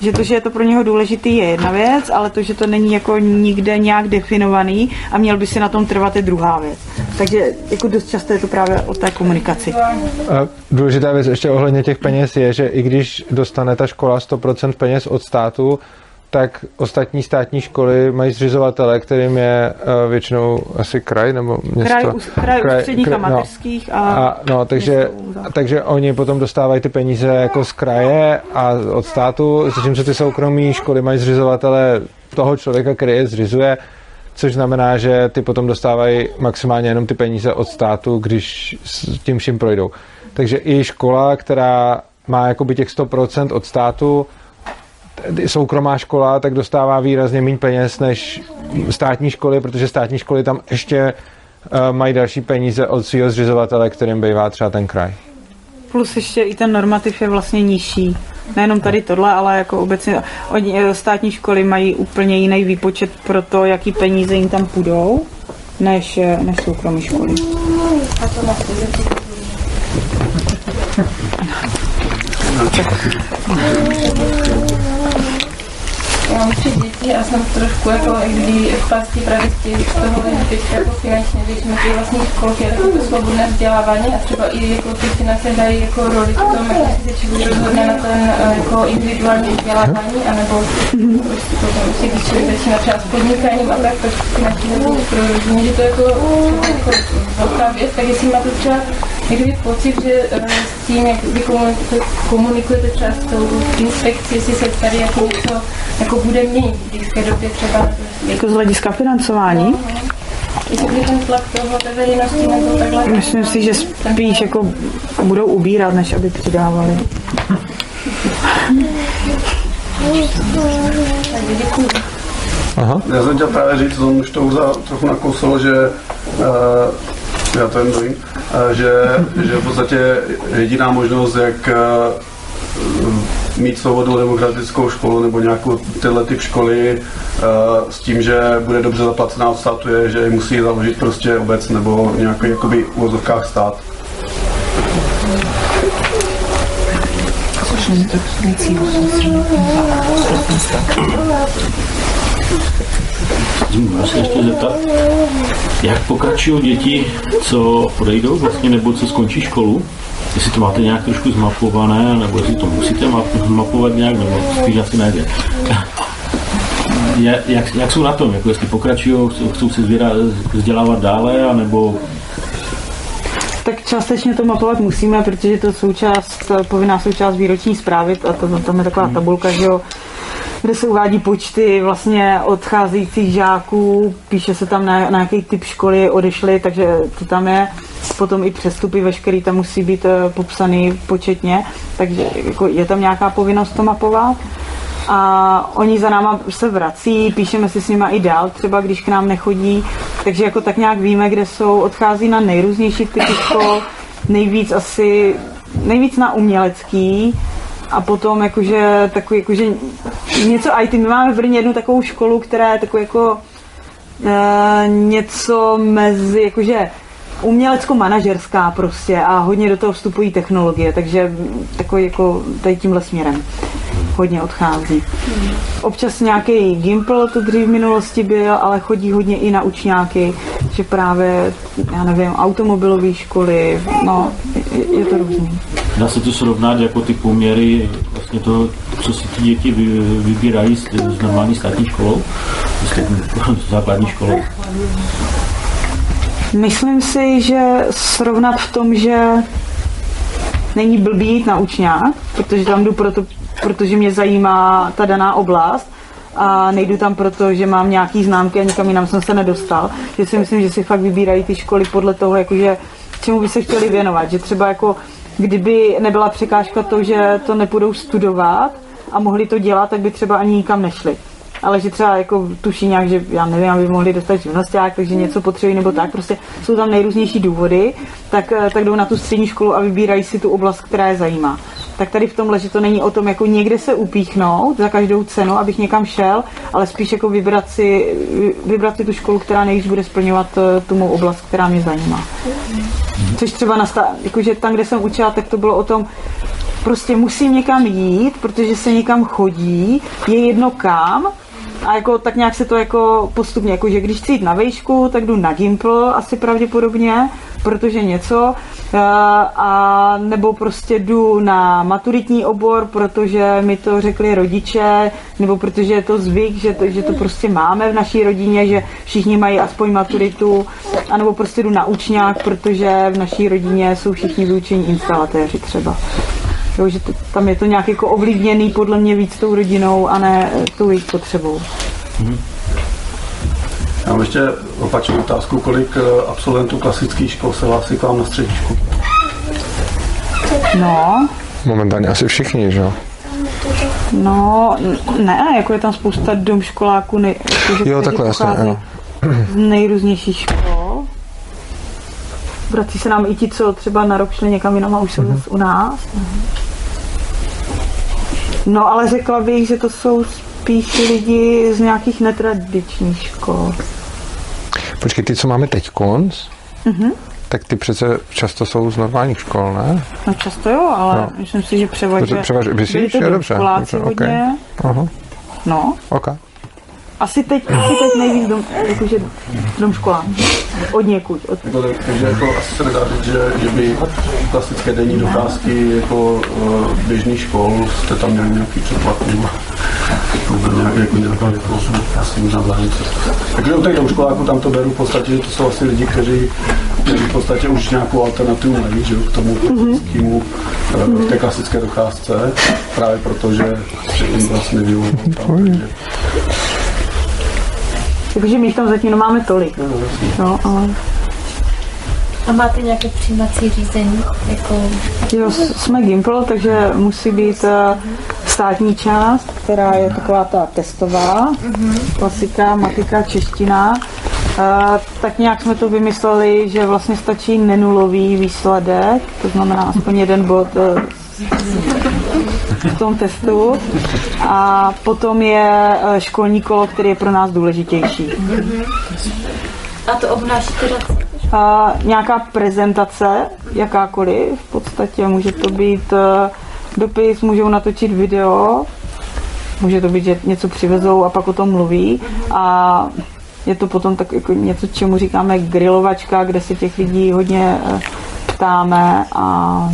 Že to, že je to pro něho důležitý, je jedna věc, ale to, že to není jako nikde nějak definovaný a měl by si na tom trvat, je druhá věc. Takže jako dost často je to právě o té komunikaci. A důležitá věc ještě ohledně těch peněz je, že i když dostane ta škola 100% peněz od státu, tak ostatní státní školy mají zřizovatele, kterým je uh, většinou asi kraj nebo město. Kraj, kraj, kraj ústředních kraj, a no. mateřských a, a no, takže, takže oni potom dostávají ty peníze jako z kraje a od státu, zatímco ty soukromí školy mají zřizovatele toho člověka, který je zřizuje, což znamená, že ty potom dostávají maximálně jenom ty peníze od státu, když s tím vším projdou. Takže i škola, která má jakoby těch 100% od státu, soukromá škola, tak dostává výrazně méně peněz než státní školy, protože státní školy tam ještě uh, mají další peníze od svého zřizovatele, kterým bývá třeba ten kraj. Plus ještě i ten normativ je vlastně nižší. Nejenom tady tohle, ale jako obecně oni, státní školy mají úplně jiný výpočet pro to, jaký peníze jim tam půjdou, než, než soukromé školy. A to na Já mám tři děti Já jsem trošku jako i kdy v pasti právě z toho teďka jako finančně, když jsme ty vlastní školky, jako to svobodné vzdělávání a třeba i jako ty finance dají jako roli v tom, jak si se člověk rozhodne na ten eh, jako individuální vzdělávání, anebo prostě potom, prostě, když člověk začíná třeba s podnikáním a tak, tak finanční nebo pro rozumě, že to jako, jako velká věc, tak jestli máte třeba někdy pocit, že eh, s tím, jak vy komunikujete, komunikujete třeba s tou inspekcí, jestli se tady jako něco jako bude měnit v blízké době třeba. Jako z hlediska financování? Jestli bude ten tlak toho té veřejnosti nebo takhle. Myslím si, že spíš jako budou ubírat, než aby přidávali. Děkuji. Aha. Já jsem chtěl právě říct, on už to za, trochu nakousl, že uh, já to jen dojím, uh, že, že v podstatě jediná možnost, jak uh, mít svobodnou demokratickou školu nebo nějakou tyhle typ školy uh, s tím, že bude dobře zaplacená od státu, je, že musí založit prostě obec nebo nějaký jakoby v úvozovkách stát. Zmu, já se ještě zeptat, jak pokračují děti, co odejdou vlastně, nebo co skončí školu? Jestli to máte nějak trošku zmapované, nebo jestli to musíte map- mapovat nějak, nebo spíš asi nejde. <laughs> Jak, jak, jsou na tom? Jako jestli pokračují, chcou, se zvěra, vzdělávat dále, anebo Tak částečně to mapovat musíme, protože je to součást, povinná součást výroční zprávy a to, tam je taková tabulka, že jo, kde se uvádí počty vlastně odcházejících žáků, píše se tam na, na jaký typ školy odešli, takže to tam je. Potom i přestupy veškerý tam musí být eh, popsaný početně, takže jako je tam nějaká povinnost to mapovat. A oni za náma se vrací, píšeme si s nima i dál, třeba když k nám nechodí, takže jako tak nějak víme, kde jsou, odchází na nejrůznější typy škol, nejvíc asi, nejvíc na umělecký, a potom jakože takový, jakože něco IT. My máme v Brně jednu takovou školu, která je takový jako e, něco mezi, jakože umělecko-manažerská prostě a hodně do toho vstupují technologie, takže takový jako tady tímhle směrem hodně odchází. Občas nějaký Gimple to dřív v minulosti byl, ale chodí hodně i na učňáky, že právě, já nevím, automobilové školy, no, je, je to různý. dá se to srovnat jako ty poměry, vlastně to, co si ty děti vy, vybírají s, s normální státní školou, s <laughs> základní školou? Myslím si, že srovnat v tom, že není blbý jít na učňák, protože tam jdu proto, protože mě zajímá ta daná oblast a nejdu tam proto, že mám nějaký známky a nikam jinam jsem se nedostal. Že si myslím, že si fakt vybírají ty školy podle toho, jakože čemu by se chtěli věnovat. Že třeba jako kdyby nebyla překážka to, že to nepůjdou studovat a mohli to dělat, tak by třeba ani nikam nešli ale že třeba jako tuší nějak, že já nevím, aby mohli dostat živnosták, takže něco potřebují nebo tak, prostě jsou tam nejrůznější důvody, tak, eh, tak jdou na tu střední školu a vybírají si tu oblast, která je zajímá. Tak tady v tomhle, že to není o tom, jako někde se upíchnout za každou cenu, abych někam šel, ale spíš jako vybrat si, vybrat si tu školu, která nejvíc bude splňovat eh, tu mou oblast, která mě zajímá. Což třeba nastá, jakože tam, kde jsem učila, tak to bylo o tom, prostě musím někam jít, protože se někam chodí, je jedno kam, a jako tak nějak se to jako postupně, jako že když chci jít na vejšku, tak jdu na Gimple asi pravděpodobně, protože něco, eh, a nebo prostě jdu na maturitní obor, protože mi to řekli rodiče, nebo protože je to zvyk, že to, že to prostě máme v naší rodině, že všichni mají aspoň maturitu, anebo prostě jdu na učňák, protože v naší rodině jsou všichni vyučení instalatéři třeba. Jo, že to, tam je to nějak jako ovlivněný podle mě víc tou rodinou a ne eh, tou jejich potřebou. Já mám ještě opačnou otázku, kolik eh, absolventů klasických škol se hlásí k vám na středíčku? No, Momentálně asi všichni, že jo? no, ne, jako je tam spousta domškoláků, nej, jako, že Jo, takhle, jasně, jo. z nejrůznějších škol. Vrací se nám i ti, co třeba na rok šli někam jinam a už jsou zase u nás. No, ale řekla bych, že to jsou spíš lidi z nějakých netradičních škol. Počkej, ty, co máme teď konc, Mhm. tak ty přece často jsou z normálních škol, ne? No často jo, ale No. myslím si, že převažuje. Převažuje, Byli myslíš? to Jo, dobře, dobře, ok. hodně. Aha, No, ok. Asi teď, asi teď nejvíc dom, jakože dom škola. Od někud. Od... No, tak- takže jako asi se nedá říct, že, že by klasické denní docházky jako uh, běžných škol jste tam měli nějaký předplatný. Jako nějak, nějaká jako, asi možná. Takže u těch domškoláků tam to beru v podstatě, že to jsou asi lidi, kteří, kteří v podstatě už nějakou alternativu mají, že k tomu klasickému, mm-hmm. k té klasické docházce, právě proto, že, že jim vlastně. Takže Jakože my jich tam zatím nemáme tolik. No, ale... A máte nějaké přijímací řízení? Jako... Jo, jsme Gimpl, takže musí být eh, státní část, která je taková ta testová, klasika, matika, čeština. Eh, tak nějak jsme to vymysleli, že vlastně stačí nenulový výsledek, to znamená aspoň jeden bod eh, v tom testu. A potom je eh, školní kolo, který je pro nás důležitější. A to obnáší teda A nějaká prezentace, jakákoliv, v podstatě může to být eh, dopis, můžou natočit video, může to být, že něco přivezou a pak o tom mluví a je to potom tak jako něco, čemu říkáme grilovačka, kde se těch lidí hodně eh, ptáme a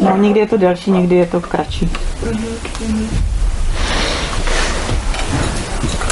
no, někdy je to delší, někdy je to kratší.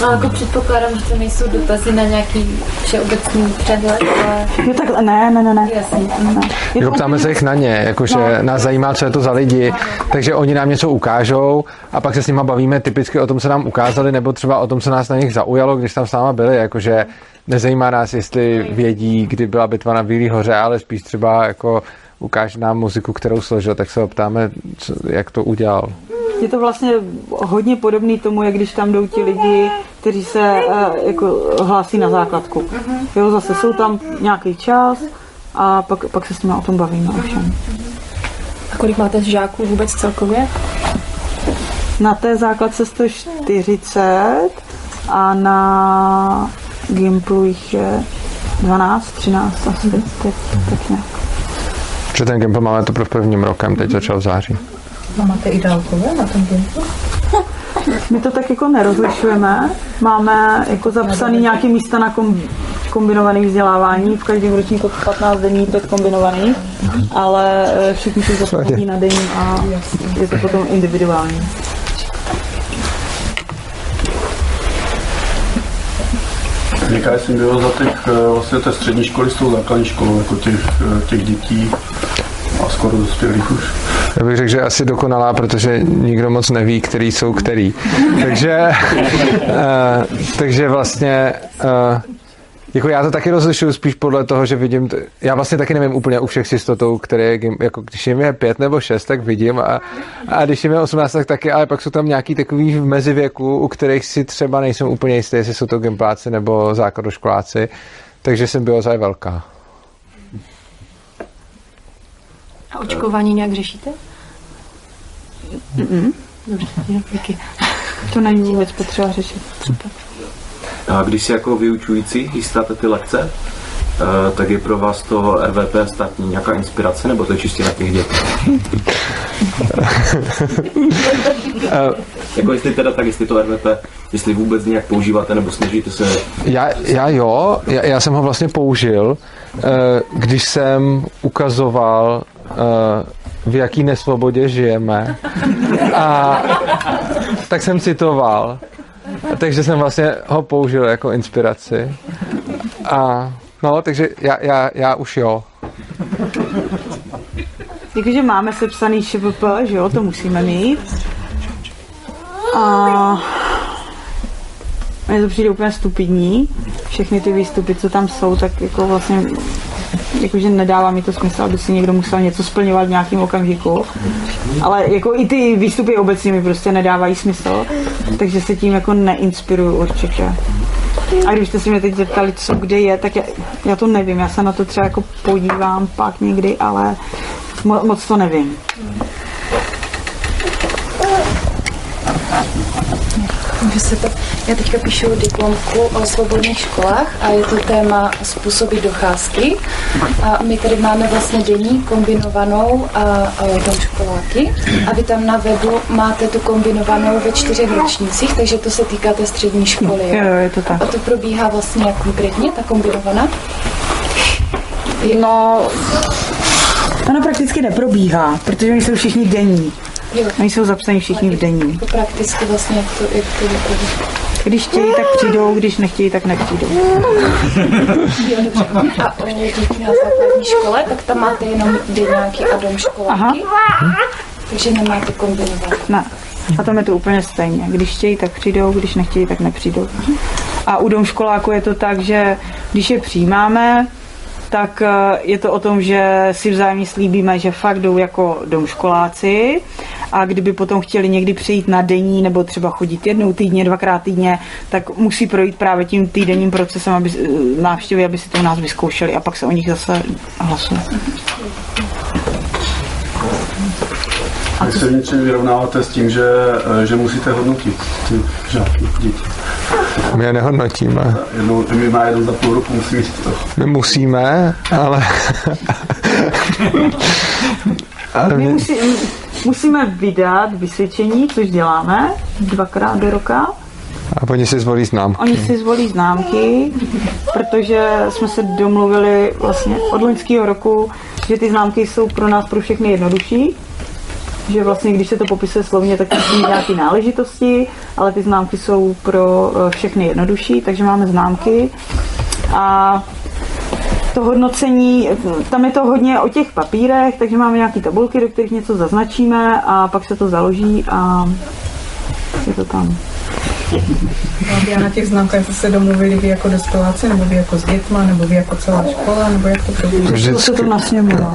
No, jako předpokládám, že to nejsou dotazy na nějaký všeobecný přehled, ale... Jo, tak ne, ne, ne, ne. Jasně. ne. Jo, ptáme se jich na ně, jakože No. nás zajímá, co je to za lidi, takže oni nám něco ukážou a pak se s nima bavíme typicky o tom, co nám ukázali, nebo třeba o tom, co nás na nich zaujalo, když tam s náma byli, jakože nezajímá nás, jestli vědí, kdy byla bitva na Bílý hoře, ale spíš třeba jako ukáže nám muziku, kterou složil, tak se ho ptáme, co, jak to udělal. Je to vlastně hodně podobný tomu, jak když tam jdou ti lidi, kteří se uh, jako hlásí na základku. Jo, zase jsou tam nějaký čas a pak, pak se s nimi o tom bavíme o všem. A kolik máte žáků vůbec celkově? Na té základce 140 a na Gimplu jich je 12, 13 asi, teď, tak nějak. Že ten Gimple máme to pro prvním rokem, teď začal v září. A máte i dálkové na tom Gimplu? <laughs> My to tak jako nerozlišujeme. Máme jako zapsaný nějaké místa na kom, kombinované vzdělávání. V každém ročníku 15 denní to kombinovaný, ale eh, všichni jsou zapojený na denní a je to potom individuální. Jaká je symbioza těch, eh, vlastně té střední školy s tou základní školou, jako těch, eh, těch dětí a skoro dospělých už? Já bych řekl, že asi dokonalá, protože nikdo moc neví, který jsou který. takže, uh, takže vlastně jako já to taky rozlišuju spíš podle toho, že vidím, t- já vlastně taky nevím úplně u všech s jistotou, které jako když jim je pět nebo šest, tak vidím a, a když jim je 18, tak taky, ale pak jsou tam nějaký takový v mezivěku, u kterých si třeba nejsem úplně jistý, jestli jsou to gympláci nebo základoškoláci, takže symbioza je velká. A očkování nějak řešíte? Mm-mm. Dobře, díky. To není vůbec potřeba řešit. A když si jako vyučující chystáte ty lekce, eh, tak je pro vás to RVP státní nějaká inspirace, nebo to je čistě na těch dětech? <laughs> jako jestli teda tak, jestli to RVP, jestli vůbec nějak používáte, nebo snažíte se... Já, já jo, já, já jsem ho vlastně použil, eh, když jsem ukazoval, eh, v jaký nesvobodě žijeme. A tak jsem citoval. Takže jsem vlastně ho použil jako inspiraci. A no, takže já, já, já už jo. Jakože máme sepsaný ŠVP, že jo, to musíme mít. A mně to přijde úplně stupidní. Všechny ty výstupy, co tam jsou, tak jako vlastně jakože nedává mi to smysl, aby si někdo musel něco splňovat v nějakém okamžiku. Ale jako i ty výstupy obecně mi prostě nedávají smysl, takže se tím jako neinspiruju určitě. A kdybyste si mě teď zeptali, co kde je, tak já, já to nevím. Já se na to třeba jako podívám pak někdy, ale mo, moc to nevím. Může se to, já teďka píšu diplomku o svobodných školách a je to téma způsoby docházky. A my tady máme vlastně denní kombinovanou a, a dom školáky. A vy tam na webu máte tu kombinovanou ve čtyřech ročnících, takže to se týká té střední školy. Jo, jo, je to tak. A to probíhá vlastně jak konkrétně, ta kombinovaná? No, ona prakticky neprobíhá, protože oni jsou všichni denní. Oni jsou zapsaní všichni v denní. To prakticky vlastně, jak to, jak to vypadá. Když chtějí, tak přijdou, když nechtějí, tak nepřijdou. <laughs> Jo, dobře. A o děti na základní škole, tak tam máte jenom deňáky a dom školáky. Takže nemáte kombinovat. Ne. A tam je to úplně stejně. Když chtějí, tak přijdou, když nechtějí, tak nepřijdou. A u dom školáku je to tak, že když je přijímáme, tak eh, je to o tom, že si vzájemně slíbíme, že fakt jdou jako domškoláci a kdyby potom chtěli někdy přijít na denní nebo třeba chodit jednou týdně, dvakrát týdně, tak musí projít právě tím týdenním procesem aby, eh, návštěvy, aby si to u nás vyzkoušeli a pak se o nich zase hlasuje. A Vy se vnitřně vyrovnáváte s tím, že, eh, že musíte hodnotit ty žáky, děti. My je nehodnotíme. Jednou, my má jeden za půl roku musí to. My musíme, ale... ale My musí, musíme vydat vysvědčení, což děláme dvakrát do roka. a oni si zvolí známky. Oni si zvolí známky, protože jsme se domluvili vlastně od loňského roku, že ty známky jsou pro nás pro všechny jednodušší. Že vlastně, když se to popisuje slovně, tak musí mít nějaké náležitosti, ale ty známky jsou pro eh, všechny jednodušší, takže máme známky. A to hodnocení, tam je to hodně o těch papírech, takže máme nějaké tabulky, do kterých něco zaznačíme a pak se to založí a je to tam. A a na těch známkách jste se domluvili vy jako dospěláci, nebo vy jako s dětma, nebo vy jako celá škola, nebo jak to probíhá? Vždycky,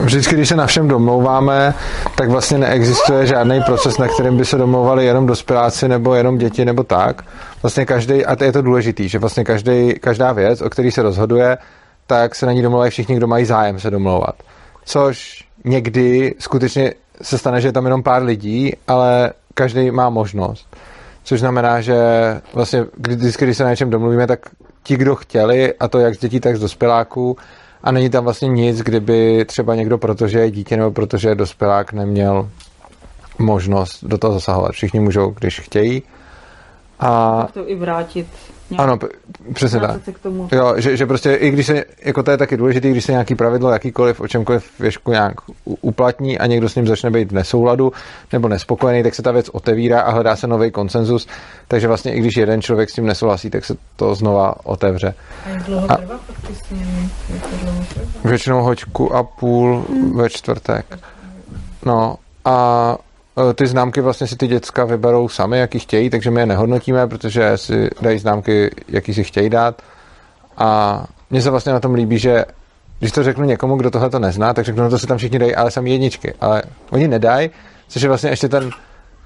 vždycky, když se na všem domlouváme, tak vlastně neexistuje žádný proces, na kterým by se domlouvali jenom dospěláci nebo jenom děti nebo tak. Vlastně každý, a to je to důležitý, že vlastně každý, každá věc, o který se rozhoduje, tak se na ní domlouvají všichni, kdo mají zájem se domlouvat. Což někdy skutečně se stane, že je tam jenom pár lidí, ale každý má možnost. Což znamená, že vlastně vždycky, když se na něčem domluvíme, tak ti, kdo chtěli, a to jak z dětí, tak z dospěláků, a není tam vlastně nic, kdyby třeba někdo, protože je dítě nebo protože je dospělák, neměl možnost do toho zasahovat. Všichni můžou, když chtějí. A Tak to i vrátit. Nějak- ano, přesně tak. k tomu. Jo, že, že prostě i když se, jako to je taky důležité, když se nějaký pravidlo jakýkoliv, o čemkoliv věšku nějak uplatní a někdo s ním začne být v nesouladu nebo nespokojený, tak se ta věc otevírá a hledá se nový konsenzus. Takže vlastně i když jeden člověk s tím nesouhlasí, tak se to znova otevře. A jak dlouho A- trvá pak ty směny? Většinou hoďku a půl ve čtvrtek. No a ty známky vlastně si ty děcka vyberou sami, jaký chtějí, takže my je nehodnotíme, protože si dají známky, jaký si chtějí dát. A mně se vlastně na tom líbí, že když to řeknu někomu, kdo tohle to nezná, tak řeknu, no to si tam všichni dají, ale sami jedničky. Ale oni nedají, což je vlastně ještě ten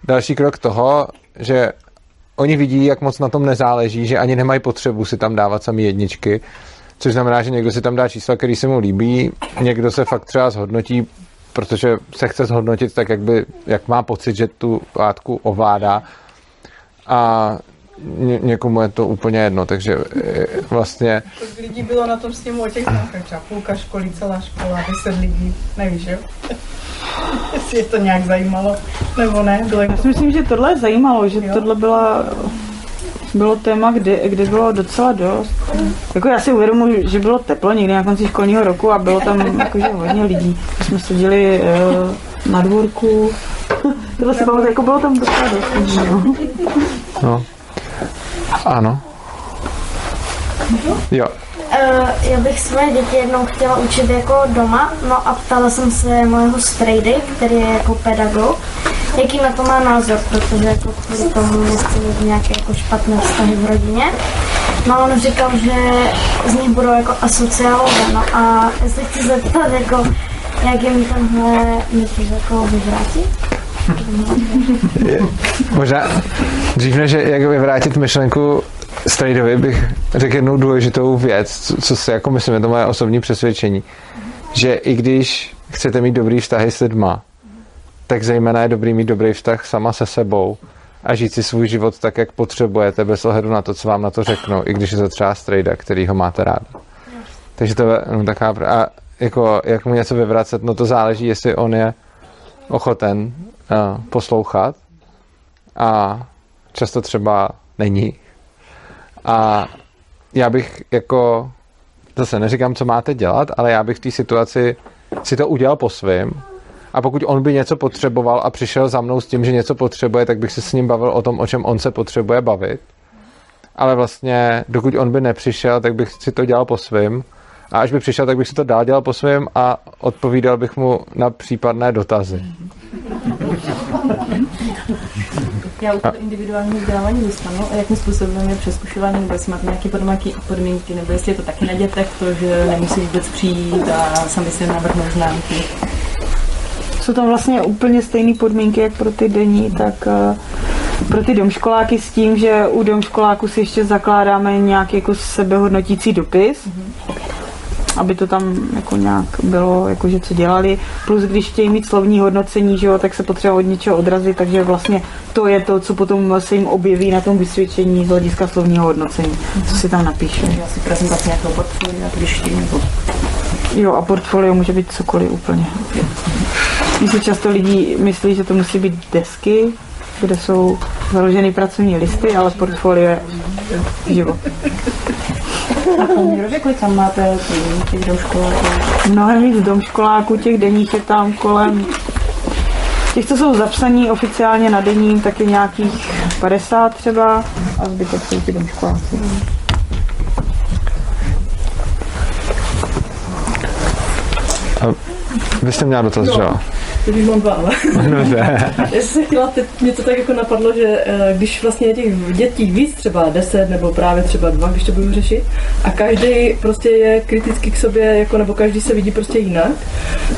další krok toho, že oni vidí, jak moc na tom nezáleží, že ani nemají potřebu si tam dávat sami jedničky, což znamená, že někdo si tam dá čísla, který se mu líbí, někdo se fakt třeba zhodnotí, protože se chce zhodnotit tak, jak, by, jak má pocit, že tu látku ovládá a ně, někomu je to úplně jedno, takže eh, vlastně Kolik lidí bylo na tom sněmu o těch známkách? Třeba půlka školy, celá škola, deset lidí, nevíš, jo? <laughs> Jestli je to nějak zajímalo, nebo ne? Bylo Já si myslím, že tohle je zajímalo, že tohle byla, bylo téma, kde, kde bylo docela dost. Jako já si uvědomuji, že bylo teplo někdy na konci školního roku a bylo tam jakože hodně lidí. My jsme seděli eh, na dvorku. Tohle si pamatuju, jako bylo tam docela dost no. no. Ano. Jo. Uh, já bych své děti jednou chtěla učit jako doma, no a ptala jsem se mojeho strejdy, který je jako pedagog, jaký na to má názor, protože jako kvůli tomu nechci mít nějaké jako špatné vztahy v rodině. No on říkal, že z nich budou jako asociálové, no a já se chci zeptat, jako, jak jim tenhle myšlení jako vyvrátit? <laughs> Možná dřív než jak vyvrátit myšlenku Strejdovi, bych řekl jednu důležitou věc, co, co si jako myslím, je to moje osobní přesvědčení, že i když chcete mít dobrý vztahy s lidma, tak zejména je dobrý mít dobrý vztah sama se sebou a žít si svůj život tak, jak potřebujete, bez ohledu na to, co vám na to řeknou, i když je to třeba strejda, který ho máte rád. Takže to je no, taková... A jako, jak mu něco vyvracet, no to záleží, jestli on je ochoten uh, poslouchat a často třeba není. A já bych jako, zase neříkám, co máte dělat, ale já bych v té situaci si to udělal po svým a pokud on by něco potřeboval a přišel za mnou s tím, že něco potřebuje, tak bych se s ním bavil o tom, o čem on se potřebuje bavit. Ale vlastně, dokud on by nepřišel, tak bych si to dělal po svým. A až by přišel, tak bych si to dál dělal po svým a odpovídal bych mu na případné dotazy. Já u toho individuálního vzdělávání dostanu. A jakým způsobem je přeskušování, nebo jestli máte nějaké podmínky, podmínky, nebo jestli je to taky na dětech, to, že nemusí vůbec přijít a sami si navrhnou známky. Jsou tam vlastně úplně stejné podmínky, jak pro ty denní, tak eh, pro ty domškoláky s tím, že u domškoláku si ještě zakládáme nějaký jako sebehodnotící dopis, aby to tam jako nějak bylo, jakože co dělali. Plus když chtějí mít slovní hodnocení, že jo, tak se potřeba od něčeho odrazit, takže vlastně to je to, co potom se jim objeví na tom vysvědčení z hlediska slovního hodnocení, co si tam napíše. Já si prezentaci nějakého portfolia, když chtějí, nebo Jo, a portfolio může být cokoliv úplně. Mně si často lidi myslí, že to musí být desky, kde jsou založeny pracovní listy, ale portfolio je život. A kolik tam máte těch domškoláků? Mnohem víc domškoláků, těch denních je tam kolem Těch, co jsou zapsaní oficiálně na denním, tak je nějakých 50 třeba a zbytek jsou ti domškoláci. Vy jste měla dotaz, že jo? Teď mám dva, <laughs> ale... No. Já jsem se chtěla, teď mě to tak jako napadlo, že eh, když vlastně těch dětí víc, třeba 10 nebo právě třeba dva, když to budu řešit, a každý prostě je kritický k sobě, jako, nebo každý se vidí prostě jinak,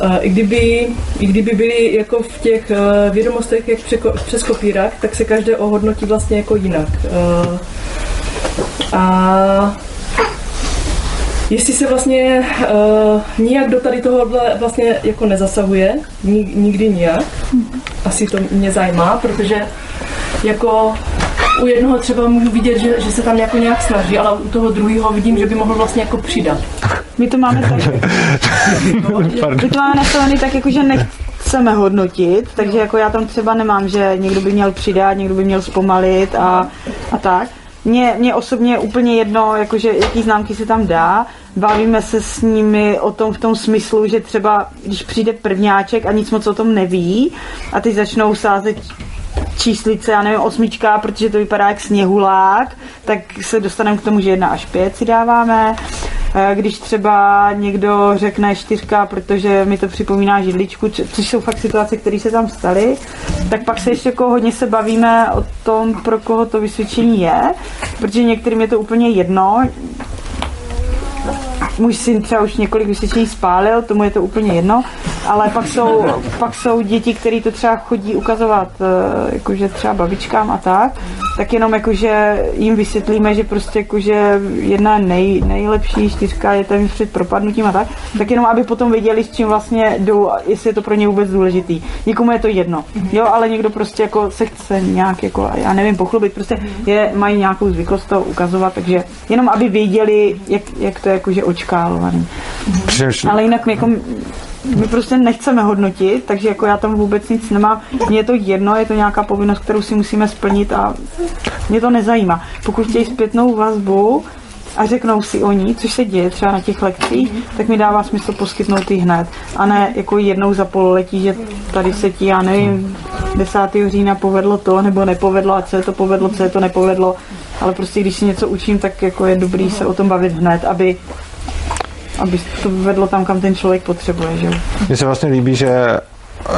eh, i kdyby, i kdyby byli jako v těch eh, vědomostech, jak přes kopírák, tak se každé ohodnotí vlastně jako jinak. A Jestli se vlastně uh, nijak do tady tohohle vlastně jako nezasahuje, ni, nikdy nijak, asi to mě zajímá, protože jako u jednoho třeba můžu vidět, že, že se tam jako nějak snaží, ale u toho druhého vidím, že by mohl vlastně jako přidat. My to máme tak, my to máme nastavený tak, jako, že nechceme hodnotit, takže jako já tam třeba nemám, že někdo by měl přidat, někdo by měl zpomalit a, a tak. Mně, mně osobně je úplně jedno, jakože, jaký známky se tam dá. Bavíme se s nimi o tom v tom smyslu, že třeba když přijde prvňáček a nic moc o tom neví a teď začnou sázet číslice, já nevím, osmička, protože to vypadá jak sněhulák, tak se dostaneme k tomu, že jedna až pět si dáváme. Eh, Když třeba někdo řekne čtyřka, protože mi to připomíná židličku, což jsou fakt situace, které se tam staly, tak pak se ještě jako hodně se bavíme o tom, pro koho to vysvědčení je, protože některým je to úplně jedno, můj syn třeba už několik vysvědčení spálil, tomu je to úplně jedno, ale pak jsou, pak jsou děti, které to třeba chodí ukazovat eh, jakože třeba babičkám a tak, tak jenom jakože jim vysvětlíme, že prostě jakože jedna nej, nejlepší čtyřka je tam před propadnutím a tak, tak jenom aby potom věděli, s čím vlastně jdou, jestli je to pro ně vůbec důležitý. Někomu je to jedno, jo, ale někdo prostě jako se chce nějak jako, já nevím, pochlubit, prostě je, mají nějakou zvyklost to ukazovat, takže jenom aby věděli, jak, jak to je jakože očkálovaný. Ale jinak my, jako, my prostě nechceme hodnotit, takže jako já tam vůbec nic nemám. Mně je to jedno, je to nějaká povinnost, kterou si musíme splnit a mě to nezajímá. Pokud chtějí zpětnou vazbu a řeknou si oni, což se děje třeba na těch lekcích, tak mi dává smysl poskytnout ji hned. A ne jako jednou za pololetí, že tady se ti, já nevím, 10. října povedlo to, nebo nepovedlo, a co je to povedlo, co je to nepovedlo. Ale prostě když si něco učím, tak jako je dobrý se o tom bavit hned, aby aby to vedlo tam, kam ten člověk potřebuje. Že? Mně se vlastně líbí, že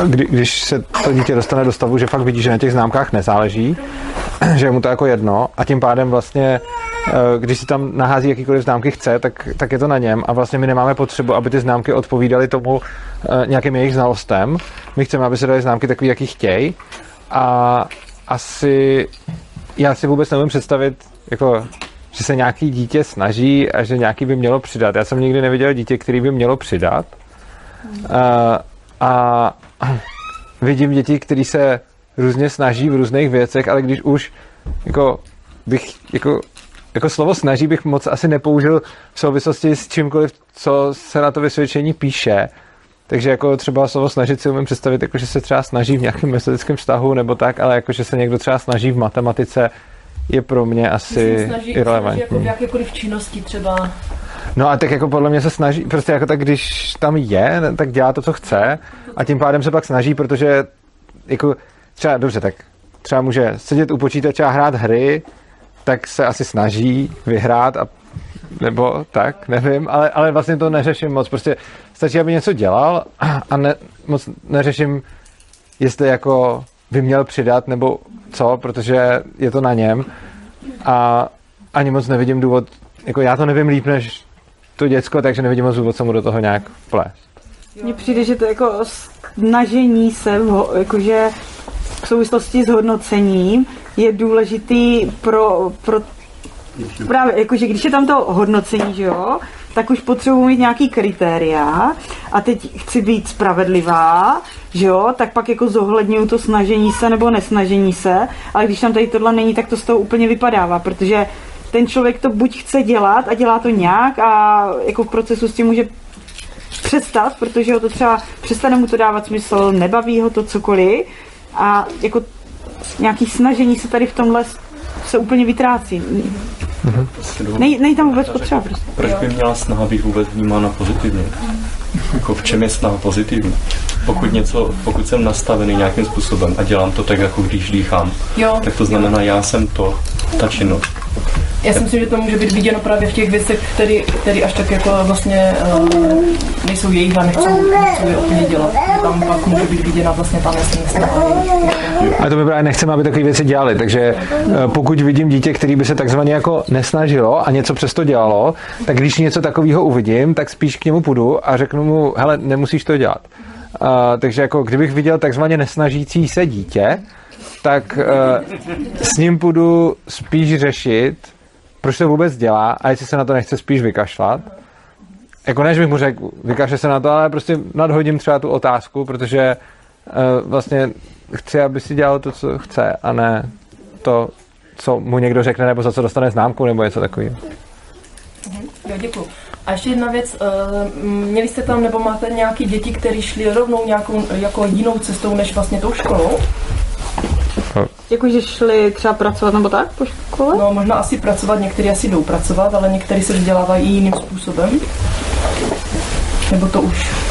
kdy, když se to dítě dostane do stavu, že fakt vidí, že na těch známkách nezáleží, <clears throat> že je mu to jako jedno a tím pádem vlastně, eh, když si tam nahází jakýkoliv známky chce, tak, tak je to na něm a vlastně my nemáme potřebu, aby ty známky odpovídaly tomu eh, nějakým jejich znalostem. My chceme, aby se dali známky takový, jaký chtějí a asi já si vůbec nevím představit, jako že se nějaký dítě snaží a že nějaký by mělo přidat. Já jsem nikdy neviděl dítě, který by mělo přidat. Uh, a <clears throat> vidím děti, které se různě snaží v různých věcech, ale když už jako bych jako jako slovo snaží bych moc asi nepoužil v souvislosti s čímkoliv, co se na to vysvědčení píše. Takže jako třeba slovo snažit si umím představit, jako že se třeba snaží v nějakém metodickém vztahu nebo tak, ale jako že se někdo třeba snaží v matematice, je pro mě asi snaží, irrelevantní. jako v jakékoliv činnosti třeba. No a tak jako podle mě se snaží, prostě jako tak, když tam je, tak dělá to, co chce a tím pádem se pak snaží, protože jako třeba, dobře, tak třeba může sedět u počítače a hrát hry, tak se asi snaží vyhrát a nebo tak, nevím, ale, ale vlastně to neřeším moc, prostě stačí, aby něco dělal a ne, moc neřeším, jestli jako by měl přidat nebo co, protože je to na něm a ani moc nevidím důvod, jako já to nevím líp než to děcko, takže nevidím moc důvod, co mu do toho nějak plést. Mně přijde, že to jako snažení se, jakože v souvislosti s hodnocením je důležitý pro, pro právě, jakože když je tam to hodnocení, že jo, tak už potřebuji mít nějaký kritéria. A teď chci být spravedlivá, že jo, tak pak jako zohledňuju to snažení se nebo nesnažení se, ale když tam tady tohle není, tak to z toho úplně vypadává, protože ten člověk to buď chce dělat a dělá to nějak a jako v procesu s tím může přestat, protože ho to třeba přestane mu to dávat smysl, nebaví ho to cokoliv. A jako nějaký snažení se tady v tomhle se úplně vytrácí. Nej, není tam vůbec potřeba prostě. Proč by měla snaha být vůbec vnímána pozitivně? Jako v čem je snaha pozitivní? Pokud, něco, pokud jsem nastavený nějakým způsobem a dělám to tak, jako když dýchám, Jo. tak to znamená, já jsem to, ta činnost. Já si myslím, že to může být viděno právě v těch věcech, které, které až tak jako vlastně uh, nejsou jejich a nechcou, nechcou je úplně dělat. Tam pak může být viděna vlastně ta nesmysl. Ale to my právě nechceme, aby takové věci dělali, takže eh, pokud vidím dítě, který by se takzvaně jako nesnažilo a něco přesto dělalo, tak když něco takového uvidím, tak spíš k němu půjdu a řeknu mu, hele, nemusíš to dělat. Uh, takže jako kdybych viděl takzvaně nesnažící se dítě, tak uh, s ním půjdu spíš řešit, proč to vůbec dělá a jestli se na to nechce spíš vykašlat. Jako než bych mu řekl, vykašle se na to, ale prostě nadhodím třeba tu otázku, protože uh, vlastně chci, aby si dělal to, co chce a ne to, co mu někdo řekne, nebo za co dostane známku, nebo něco takového. Jo, děkuji. A ještě jedna věc, uh, měli jste tam nebo máte nějaký děti, které šly rovnou nějakou jako jinou cestou než vlastně tou školou? Jako, že šli třeba pracovat nebo tak po škole? No, možná asi pracovat, někteří asi jdou pracovat, ale někteří se vzdělávají jiným způsobem. Nebo to už?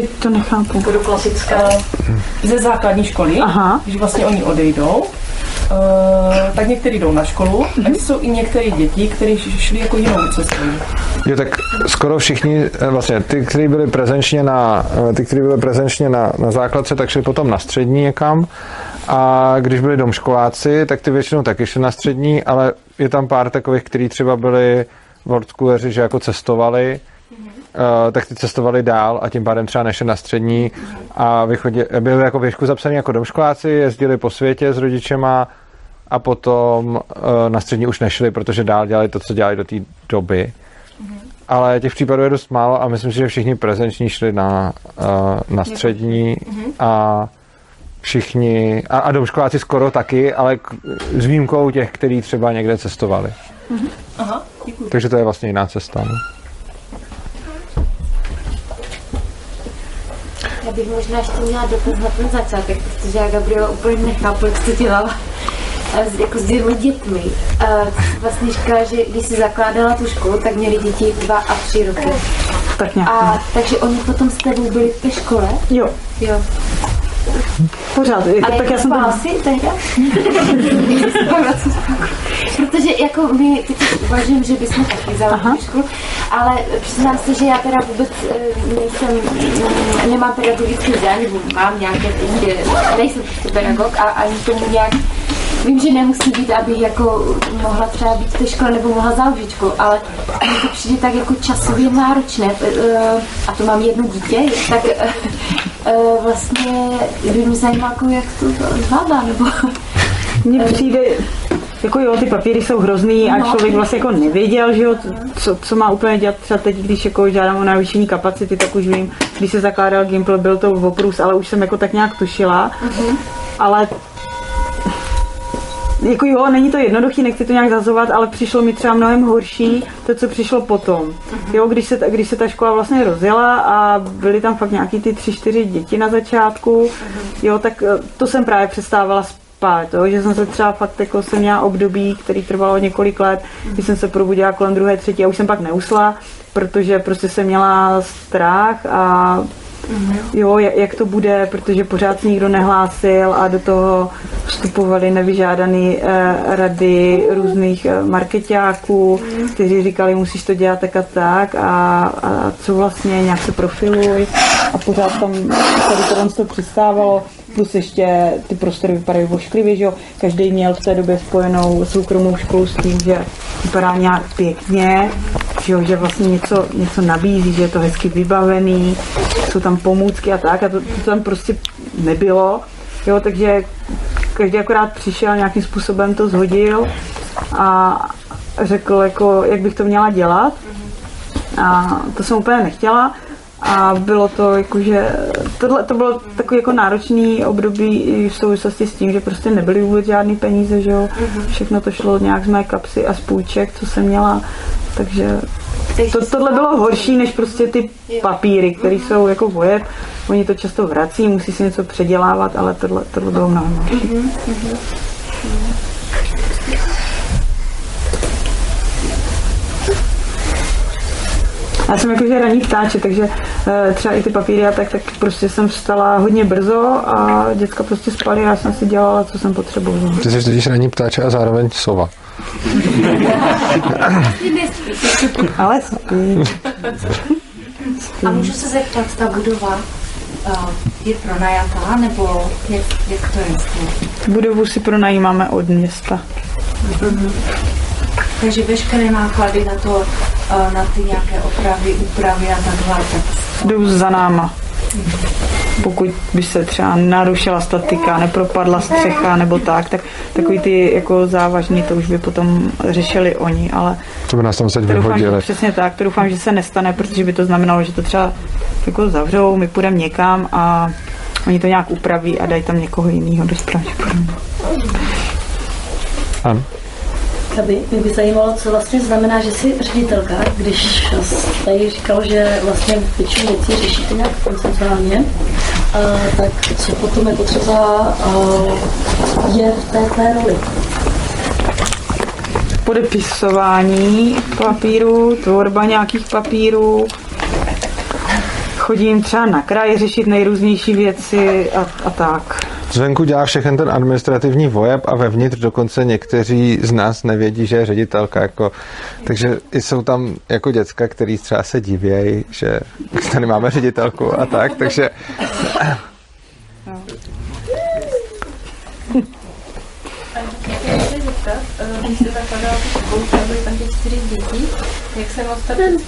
Teď to nechápu. Budu klasická. Ze základní školy, Aha. když vlastně oni odejdou, uh, tak někteří jdou na školu, Mhm. a jsou i některé děti, které šly jako jinou cestou. Jo, tak skoro všichni, eh, vlastně ty, kteří byli prezenčně na, eh, ty, kteří byli prezenčně na, na základce, tak šli potom na střední někam a když byli domškoláci, tak ty většinou taky šli na střední, ale je tam pár takových, kteří třeba byli worldschooleři, že jako cestovali, Uh, tak ty cestovali dál a tím pádem třeba nešli na střední a vychodě, byli jako věšku zapsaní jako domškoláci, jezdili po světě s rodičema a potom uh, na střední už nešli, protože dál dělali to, co dělali do té doby. Ale těch případů je dost málo a myslím si, že všichni prezenční šli na, uh, na střední a všichni, a, a domškoláci skoro taky, ale k, s výjimkou těch, kteří třeba někde cestovali. Aha, děkuji. Takže to je vlastně jiná cesta. No. Já bych možná ještě měla dotaz na ten začátek, protože já Gabriela úplně nechápu, jak to dělala jako s dvěma dětmi. A vlastně říkala, že když si zakládala tu školu, tak měli děti dva a tři roky. Tak nějak. A takže oni potom s tebou byli v té škole? Jo. Jo. Pořád, A tak já jsem si tehda? Protože jako my teď uvažujeme, že bychom taky založili školu, ale přiznám se, že já teda vůbec eh, nejsem, nemám pedagogické vzdělání, nebo mám nějaké, že nejsem prostě pedagog a ani tomu nějak Vím, že nemusí být, abych jako mohla třeba být v té škole nebo mohla založit školu, ale mně to přijde tak jako časově náročné. Eh, a to mám jedno dítě, tak eh, eh, vlastně by mě zajímalo, jako jak to zvládá, nebo Mně přijde, jako jo, ty papíry jsou hrozný a No. člověk vlastně jako nevěděl, že jo, co, co má úplně dělat. Třeba teď, když jako žádám o navýšení kapacity, tak už vím, když se zakládal Gimple, byl to oprus, ale už jsem jako tak nějak tušila, ale jako jo, není to jednoduchý, nechci to nějak zazovat, ale přišlo mi třeba mnohem horší to, co přišlo potom. Jo, když se, ta- když se ta škola vlastně rozjela a byly tam fakt nějaký ty tři, čtyři děti na začátku, jo, tak eh, to jsem právě přestávala spát, jo, že jsem se třeba fakt jako jsem měla období, který trvalo několik let, kdy jsem se probudila kolem druhé, třetí a už jsem pak neusla, protože prostě jsem měla strach a jo, jak, to bude, protože pořád nikdo nehlásil a do toho vstupovaly nevyžádané eh, rady různých eh, marketáků, kteří říkali, musíš to dělat tak a tak a, a co vlastně, nějak se profiluj. A pořád tam tady to přistávalo plus ještě ty prostory vypadají vošklivě, že jo. Každý měl v té době spojenou soukromou školu s tím, že vypadá nějak pěkně, že, jo, že vlastně něco, něco nabízí, že je to hezky vybavený, jsou tam pomůcky a tak a to, to tam prostě nebylo, jo, takže každý akorát přišel, nějakým způsobem to zhodil a řekl, jako, jak bych to měla dělat. A to jsem úplně nechtěla a bylo to jakože, tohle to bylo takový jako náročný období v souvislosti s tím, že prostě nebyly vůbec žádný peníze, že jo, všechno to šlo nějak z mé kapsy a z půjček, co jsem měla, takže to, tohle bylo horší než prostě ty papíry, které jsou jako vojeb, oni to často vrací, musí si něco předělávat, ale tohle, tohle bylo mnohem horší. Já jsem jakože raní ptáče, takže eh, třeba i ty papíry a tak, tak prostě jsem vstala hodně brzo a děcka prostě spali a já jsem si dělala, co jsem potřebovala. Ty jsi totiž ranní ptáče a zároveň sova. Ale spí. A můžu se zeptat, ta budova uh, je pronajatá, nebo jak, jak to je? Budovu si pronajímáme od města. Mhm. Takže veškeré náklady na to, na ty nějaké opravy, úpravy a takhle, tak Jdou za náma. Pokud by se třeba narušila statika, nepropadla střecha nebo tak, tak takový ty jako závažný, to už by potom řešili oni, ale To by nás tam teď to doufám, že, vyhodili. přesně tak, to doufám, že se nestane, protože by to znamenalo, že to třeba jako zavřou, my půjdeme někam a oni to nějak upraví a dají tam někoho jiného do správy. Ano. Aby mě by zajímalo, co vlastně znamená, že jsi ředitelka, když tady říkal, že vlastně většinu věcí řešíte nějak koncentrálně, tak co potom jako třeba a, je v té, té roli? Podepisování papíru, tvorba nějakých papírů, chodím třeba na kraj řešit nejrůznější věci a, a tak. Zvenku dělá všechen ten administrativní vojeb a vevnitř dokonce někteří z nás nevědí, že je ředitelka. Jako, takže jsou tam jako děcka, který třeba se divějí, že <laughs> tady máme ředitelku a tak, takže když se zakladala tu školu, tam čtyři jak se moc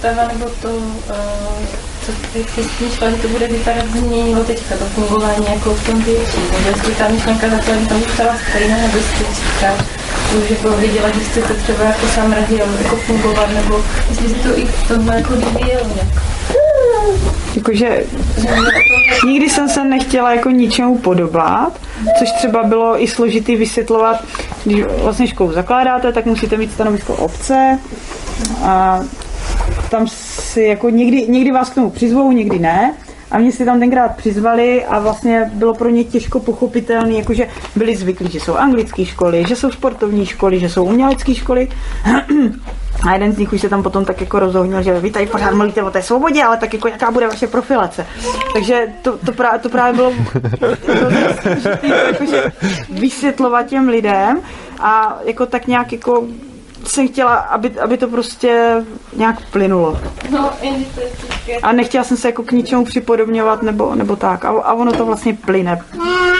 ta nebo to, co jak jsi šla, že to bude vypadat, změnilo teďka to fungování jako v tom větší, nebo jestli ta myšlenka základní tam zůstala stejná, nebo jestli teďka už jako viděla, že chcete třeba jako sám region jako fungovat, nebo jestli se to i v tomhle jako vyvíjelo nějak. Jakože nikdy jsem se nechtěla jako ničemu podobat, což třeba bylo i složitý vysvětlovat, když vlastně školu zakládáte, tak musíte mít stanovisko obce a tam si jako někdy, někdy vás k tomu přizvou, někdy ne. A mě si tam tenkrát přizvali a vlastně bylo pro ně těžko pochopitelné, jakože byli zvyklí, že jsou anglické školy, že jsou sportovní školy, že jsou umělecké školy. <clears throat> A jeden z nich už se tam potom tak jako rozohnil, že vy tady pořád mluvíte o té svobodě, ale tak jako jaká bude vaše profilace. Takže to, to, právě, to právě bylo <laughs> jakože vysvětlovat těm lidem a jako tak nějak jako jsem chtěla, aby, aby to prostě nějak plynulo. No. A nechtěla jsem se jako k ničemu připodobňovat nebo, nebo tak. A, a ono to vlastně plyne.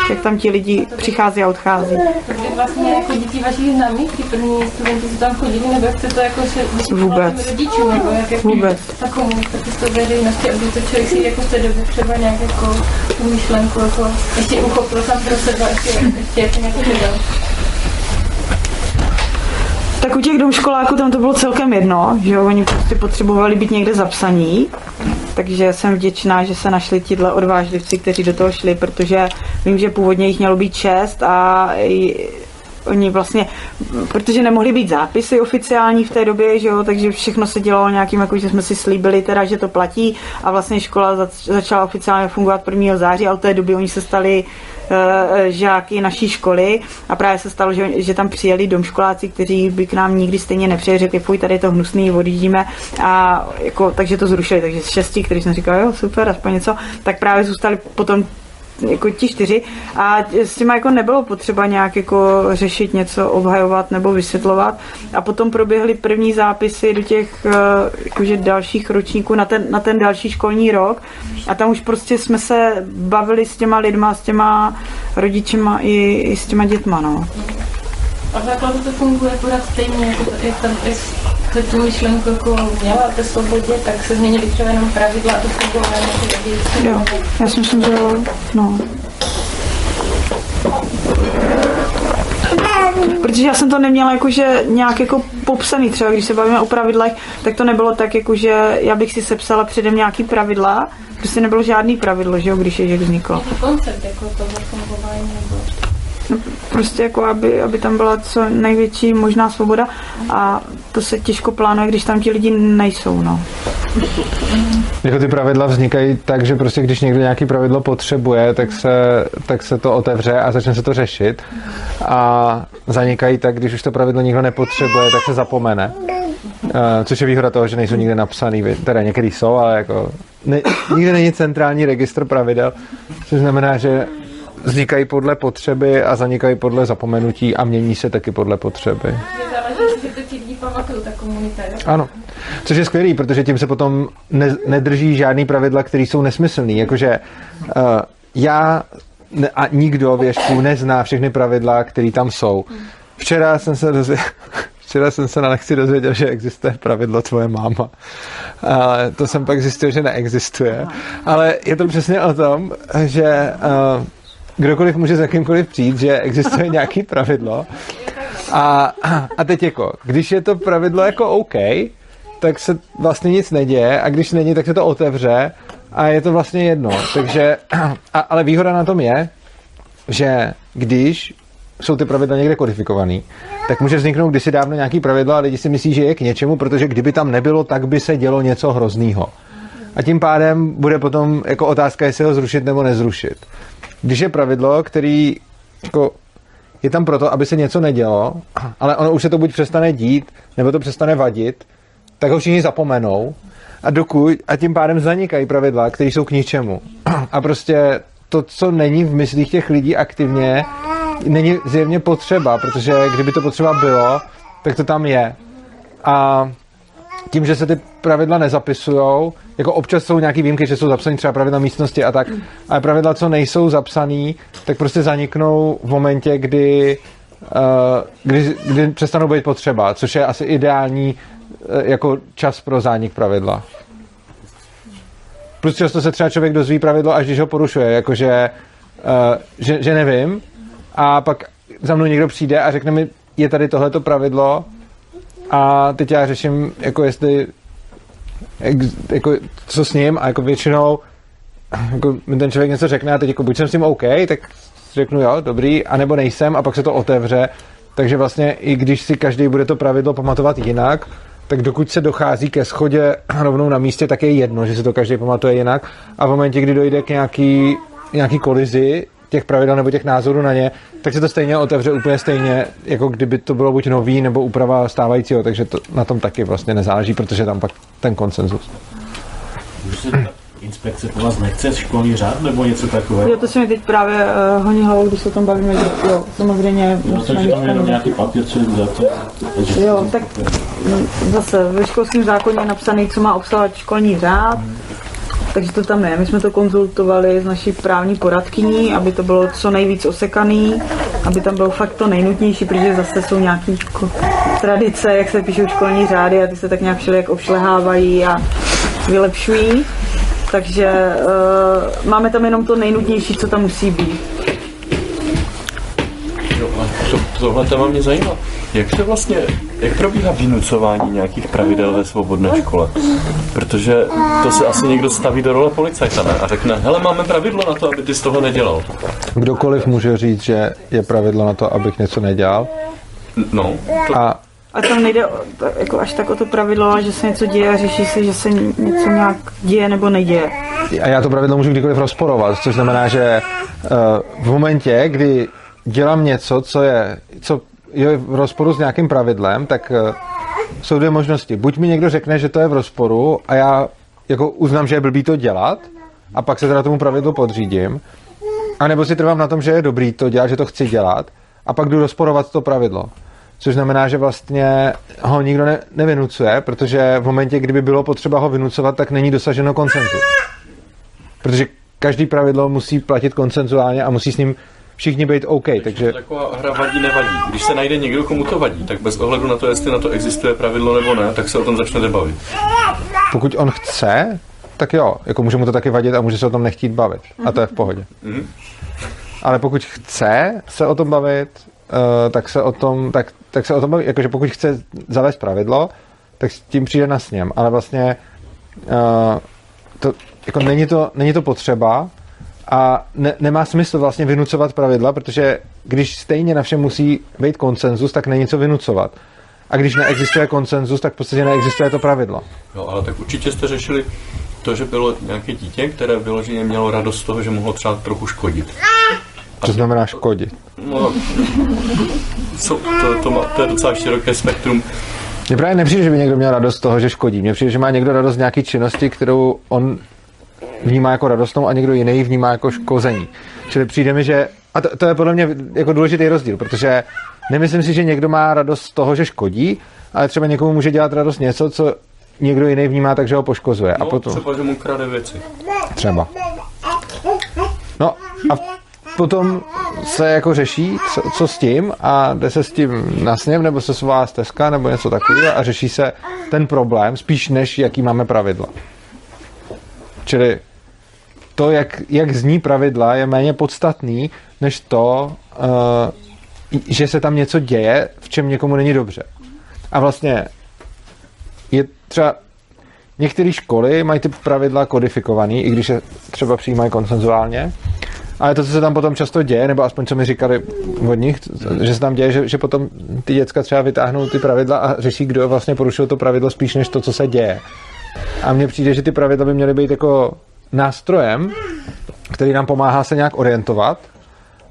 Jak tam ti lidi přichází a odchází. Takže vlastně jako děti vašich známých, ty první studenti, co tam chodili, nebo jak to jako se Vůbec. rodičům, nebo jak jako Vůbec. ta komunikace s tou veřejností, aby to člověk si jako v té době třeba nějak jako tu myšlenku jako ještě uchopil sám pro sebe, ještě, ještě jako nějak předal. Tak u těch domškoláků tam to bylo celkem jedno, že jo, oni prostě potřebovali být někde zapsaní, takže jsem vděčná, že se našli tihle odvážlivci, kteří do toho šli, protože vím, že původně jich mělo být šest a oni vlastně, protože nemohly být zápisy oficiální v té době, že jo, takže všechno se dělalo nějakým, jako že jsme si slíbili teda, že to platí. A vlastně škola zač- začala oficiálně fungovat 1. září a od té doby oni se stali žáky naší školy. A právě se stalo, že, že tam přijeli domškoláci, kteří by k nám nikdy stejně nepřijeli, řekli, fuj, tady je to hnusný, odjíždíme. A jako, takže to zrušili, takže z šesti, který jsem říkal, jo, super, aspoň něco, tak právě zůstali potom jako ti čtyři. A s těma jako nebylo potřeba nějak jako řešit něco, obhajovat nebo vysvětlovat. A potom proběhly první zápisy do těch eh, jakože dalších ročníků na ten, na ten další školní rok. A tam už prostě jsme se bavili s těma lidma, s těma rodičema i, i s těma dětma, no. A v základu to funguje pořád stejně, jako tam se tu myšlenku jako měla té svobodě, tak se změnily třeba jenom pravidla a to fungování věci. Jo, já si myslím, že no. Protože já jsem to neměla jakože nějak jako popsaný, třeba když se bavíme o pravidlech, tak to nebylo tak, jakože já bych si sepsala předem nějaký pravidla, prostě nebylo žádný pravidlo, že jo, když Ježek vznikl. Jako koncept jako toho fungování. Prostě jako, aby, aby tam byla co největší možná svoboda a to se těžko plánuje, když tam ti lidi nejsou, no. Jako ty pravidla vznikají tak, že prostě když někdo nějaký pravidlo potřebuje, tak se, tak se to otevře a začne se to řešit. A zanikají tak, když už to pravidlo nikdo nepotřebuje, tak se zapomene. Uh, což je výhoda toho, že nejsou nikde napsaný, teda někdy jsou, ale jako ne, nikde není centrální registr pravidel, což znamená, že vznikají podle potřeby a zanikají podle zapomenutí a mění se taky podle potřeby. Ano. Což je skvělý, protože tím se potom ne, nedrží žádný pravidla, které jsou nesmyslný. Jakože uh, já ne, a nikdo věžků nezná všechny pravidla, které tam jsou. Včera jsem se dozvěděl, <laughs> Včera jsem se na lekci dozvěděl, že existuje pravidlo tvoje máma. Ale to jsem pak zjistil, že neexistuje. Ale je to přesně o tom, že uh, kdokoliv může s jakýmkoliv přijít, že existuje <laughs> nějaký pravidlo. A, a teď jako, když je to pravidlo jako OK, tak se vlastně nic neděje a když není, tak se to otevře a je to vlastně jedno. Takže, a, ale výhoda na tom je, že když jsou ty pravidla někde kodifikovaný, tak může vzniknout kdysi dávno nějaký pravidlo a lidi si myslí, že je k něčemu, protože kdyby tam nebylo, tak by se dělo něco hroznýho. A tím pádem bude potom jako otázka, jestli ho zrušit nebo nezrušit. Když je pravidlo, který jako je tam proto, aby se něco nedělo, ale ono už se to buď přestane dít, nebo to přestane vadit, tak ho všichni zapomenou a dokud, a tím pádem zanikají pravidla, které jsou k ničemu. A prostě to, co není v myslích těch lidí aktivně, není zjevně potřeba, protože kdyby to potřeba bylo, tak to tam je. A tím, že se ty pravidla nezapisujou, jako občas jsou nějaký výjimky, že jsou zapsané třeba pravidla místnosti a tak, ale pravidla, co nejsou zapsané, tak prostě zaniknou v momentě, kdy, uh, kdy, kdy přestanou být potřeba, což je asi ideální uh, jako čas pro zánik pravidla. Plus často se třeba člověk dozví pravidlo, až když ho porušuje, jakože uh, že, že nevím a pak za mnou někdo přijde a řekne mi, je tady tohleto pravidlo a teď já řeším, jako jestli jak, jako, co s ním a jako většinou jako mi ten člověk něco řekne a teď jako buď jsem s tím OK, tak řeknu jo, dobrý, anebo nejsem a pak se to otevře. Takže vlastně i když si každý bude to pravidlo pamatovat jinak, tak dokud se dochází ke schodě rovnou na místě, tak je jedno, že se to každý pamatuje jinak. A v momentě, kdy dojde k nějaký, nějaký kolizi těch pravidel nebo těch názorů na ně, tak se to stejně otevře úplně stejně, jako kdyby to bylo buď nový nebo úprava stávajícího, takže to na tom taky vlastně nezáleží, protože tam pak ten konsenzus. Už se ta inspekce po vás nechce školní řád nebo něco takového? Jo, to se mi teď právě uh, honí hlavou, když se o tom bavíme, že jo, samozřejmě. No, musíme takže tam jenom nějaký papír, co je za to. Takže Jo, tak zase ve školském zákoně je napsaný, co má obsahovat školní řád, takže to tam je. My jsme to konzultovali s naší právní poradkyní, aby to bylo co nejvíc osekaný, aby tam bylo fakt to nejnutnější, protože zase jsou nějaké jako tradice, jak se píšou školní řády a ty se tak nějak všelijak obšlehávají a vylepšují. Takže uh, máme tam jenom to nejnutnější, co tam musí být. To, tohle téma mě zajímá. Jak se vlastně, jak probíhá vynucování nějakých pravidel ve svobodné škole? Protože to se asi někdo staví do role policajta ne? a řekne, hele, máme pravidlo na to, aby ty z toho nedělal. Kdokoliv může říct, že je pravidlo na to, abych něco nedělal. No. To... A a tam nejde o, to, jako až tak o to pravidlo, ale že se něco děje a řeší se, že se něco nějak děje nebo neděje. A já to pravidlo můžu kdykoliv rozporovat, což znamená, že uh, v momentě, kdy dělám něco, co je, co je v rozporu s nějakým pravidlem, tak uh, jsou dvě možnosti. Buď mi někdo řekne, že to je v rozporu a já jako uznám, že je blbý to dělat a pak se teda tomu pravidlu podřídím, a nebo si trvám na tom, že je dobrý to dělat, že to chci dělat a pak jdu rozporovat to pravidlo. Což znamená, že vlastně ho nikdo ne, nevynucuje, protože v momentě, kdyby bylo potřeba ho vynucovat, tak není dosaženo koncenzu. Protože každý pravidlo musí platit koncenzuálně a musí s ním všichni být OK. Takže, takže... Taková hra vadí, nevadí. Když se najde někdo, komu to vadí, tak bez ohledu na to, jestli na to existuje pravidlo nebo ne, tak se o tom začnete bavit. Pokud on chce, tak jo, jako může mu to taky vadit a může se o tom nechtít bavit. A to je v pohodě. Mm-hmm. Ale pokud chce se o tom bavit, uh, tak se o tom, tak, tak se o tom baví, jakože pokud chce zavést pravidlo, tak s tím přijde na sněm. Ale vlastně uh, to, jako není, to, není to potřeba a ne, nemá smysl vlastně vynucovat pravidla, protože když stejně na všem musí být konsenzus, tak není co vynucovat. A když neexistuje konsenzus, tak v podstatě neexistuje to pravidlo. No, ale tak určitě jste řešili to, že bylo nějaké dítě, které vyloženě mělo radost z toho, že mohlo třeba trochu škodit. Co znamená škodit? No, co, to, to, má, to je docela široké spektrum. Mně právě nepřijde, že by někdo měl radost z toho, že škodí. Mně přijde, že má někdo radost z nějaké činnosti, kterou on vnímá jako radostnou a někdo jiný vnímá jako škození. Čili přijde mi, že... A to, to je podle mě jako důležitý rozdíl, protože nemyslím si, že někdo má radost z toho, že škodí, ale třeba někomu může dělat radost něco, co někdo jiný vnímá tak, že ho poškozuje. No, a potom... třeba, že mu krade věci. Třeba. No a potom se jako řeší, co, co s tím a jde se s tím na sněm, nebo se svá stezka, nebo něco takového a řeší se ten problém spíš než jaký máme pravidla. Čili to, jak, jak zní pravidla, je méně podstatný, než to, uh, že se tam něco děje, v čem někomu není dobře. A vlastně je třeba některé školy mají ty pravidla kodifikované, i když je třeba přijímají konsenzuálně, ale to, co se tam potom často děje, nebo aspoň co mi říkali od nich, že se tam děje, že, že potom ty děcka třeba vytáhnou ty pravidla a řeší, kdo vlastně porušil to pravidlo spíš než to, co se děje. A mně přijde, že ty pravidla by měly být jako nástrojem, který nám pomáhá se nějak orientovat,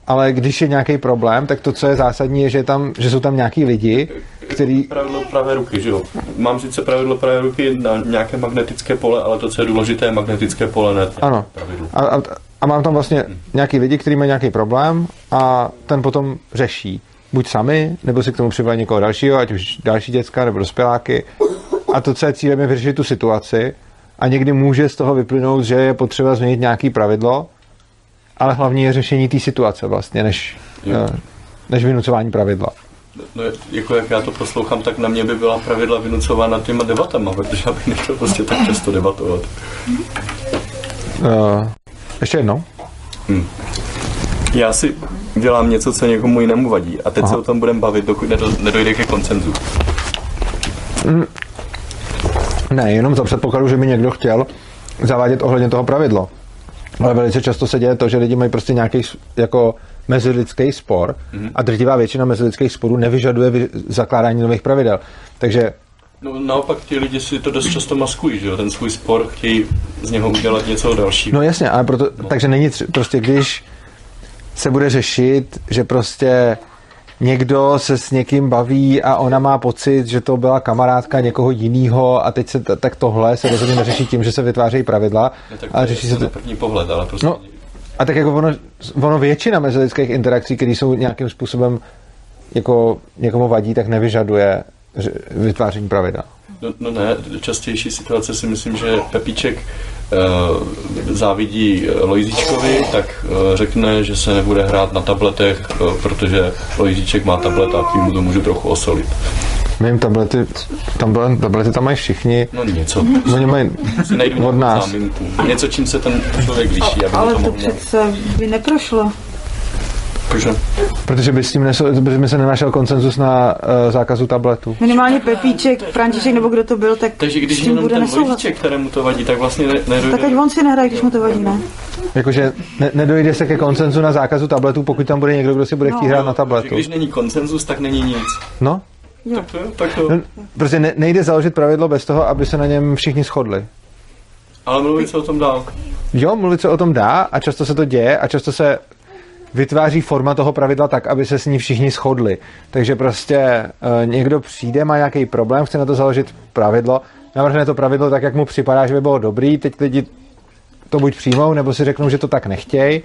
ale když je nějaký problém, tak to, co je zásadní, je, že, je tam, že jsou tam nějaký lidi, který... Pravidlo pravé ruky, že jo? Mám sice pravidlo pravé ruky na nějaké magnetické pole, ale to, co je důležité, je magnetické pole, ne Ano. A, a, a mám tam vlastně nějaký lidi, kteří mají nějaký problém a ten potom řeší. Buď sami, nebo si k tomu přivolají někoho dalšího, ať už další děcka nebo dospěláky. A to, co je cílem, je vyřešit tu situaci. A někdy může z toho vyplynout, že je potřeba změnit nějaký pravidlo, ale hlavně je řešení té situace vlastně, než, eh, než vynucování pravidla. No, jako jak já to poslouchám, tak na mě by byla pravidla vynucována těma debatama, protože já bych nechtěl prostě tak často debatovat. Uh, ještě jednou. Hmm. Já si dělám něco, co někomu jinému vadí a teď Aha. se o tom budeme bavit, dokud nedojde ke koncenzu. Ne, jenom za předpokladu, že by někdo chtěl zavádět ohledně toho pravidlo. Ale velice často se děje to, že lidi mají prostě nějaký jako mezilidský spor mm-hmm. a drtivá většina mezilidských sporů nevyžaduje vy- zakládání nových pravidel. Takže No naopak ti lidi si to dost často maskují, že jo? Ten svůj spor chtějí z něho udělat něco dalšího. No jasně, ale proto, no. takže není tři, prostě když se bude řešit, že prostě někdo se s někým baví a ona má pocit, že to byla kamarádka někoho jiného a teď se t- tak tohle se rozhodně neřeší tím, že se vytvářejí pravidla, no, ale řeší se to... na první pohled, ale prostě... No, a tak jako ono, ono většina mezilidských interakcí, které jsou nějakým způsobem jako někomu vadí, tak nevyžaduje vytváření pravidel. No, no ne, častější situace si myslím, že Pepíček závidí Lojzíčkovi, tak uh, řekne, že se nebude hrát na tabletech, uh, protože Lojzíček má tablet a tím mu to můžu trochu osolit. Mým tablety, tam, tablety tam mají všichni. No něco. Oni mají od nás. Záminku. Něco, čím se ten člověk liší. Aby Ale to, to přece by neprošlo. Proč ne? Protože by s tím nesou, by se nenašel konsenzus na uh, zákazu tabletu. Minimálně Pepíček, František nebo kdo to byl, tak Takže s když tím jenom bude ten nesouhlasit. vodiček, kterému to vadí, tak vlastně ne, nedojde. Tak ať on si nehraje, když mu to vadí, ne? Jakože ne, nedojde se ke koncenzu na zákazu tabletu, pokud tam bude někdo, kdo si bude chtít hrát na tabletu. když není konsenzus, tak není nic. No, Tak to, tak to. no prostě ne, nejde založit pravidlo bez toho, aby se na něm všichni shodli. Ale mluvit se o tom dál. Jo, mluvit se o tom dá a často se to děje a často se vytváří forma toho pravidla tak, aby se s ní všichni shodli. Takže prostě e, někdo přijde, má nějaký problém, chce na to založit pravidlo, navrhne to pravidlo tak, jak mu připadá, že by bylo dobrý, teď lidi to buď přijmou, nebo si řeknou, že to tak nechtějí.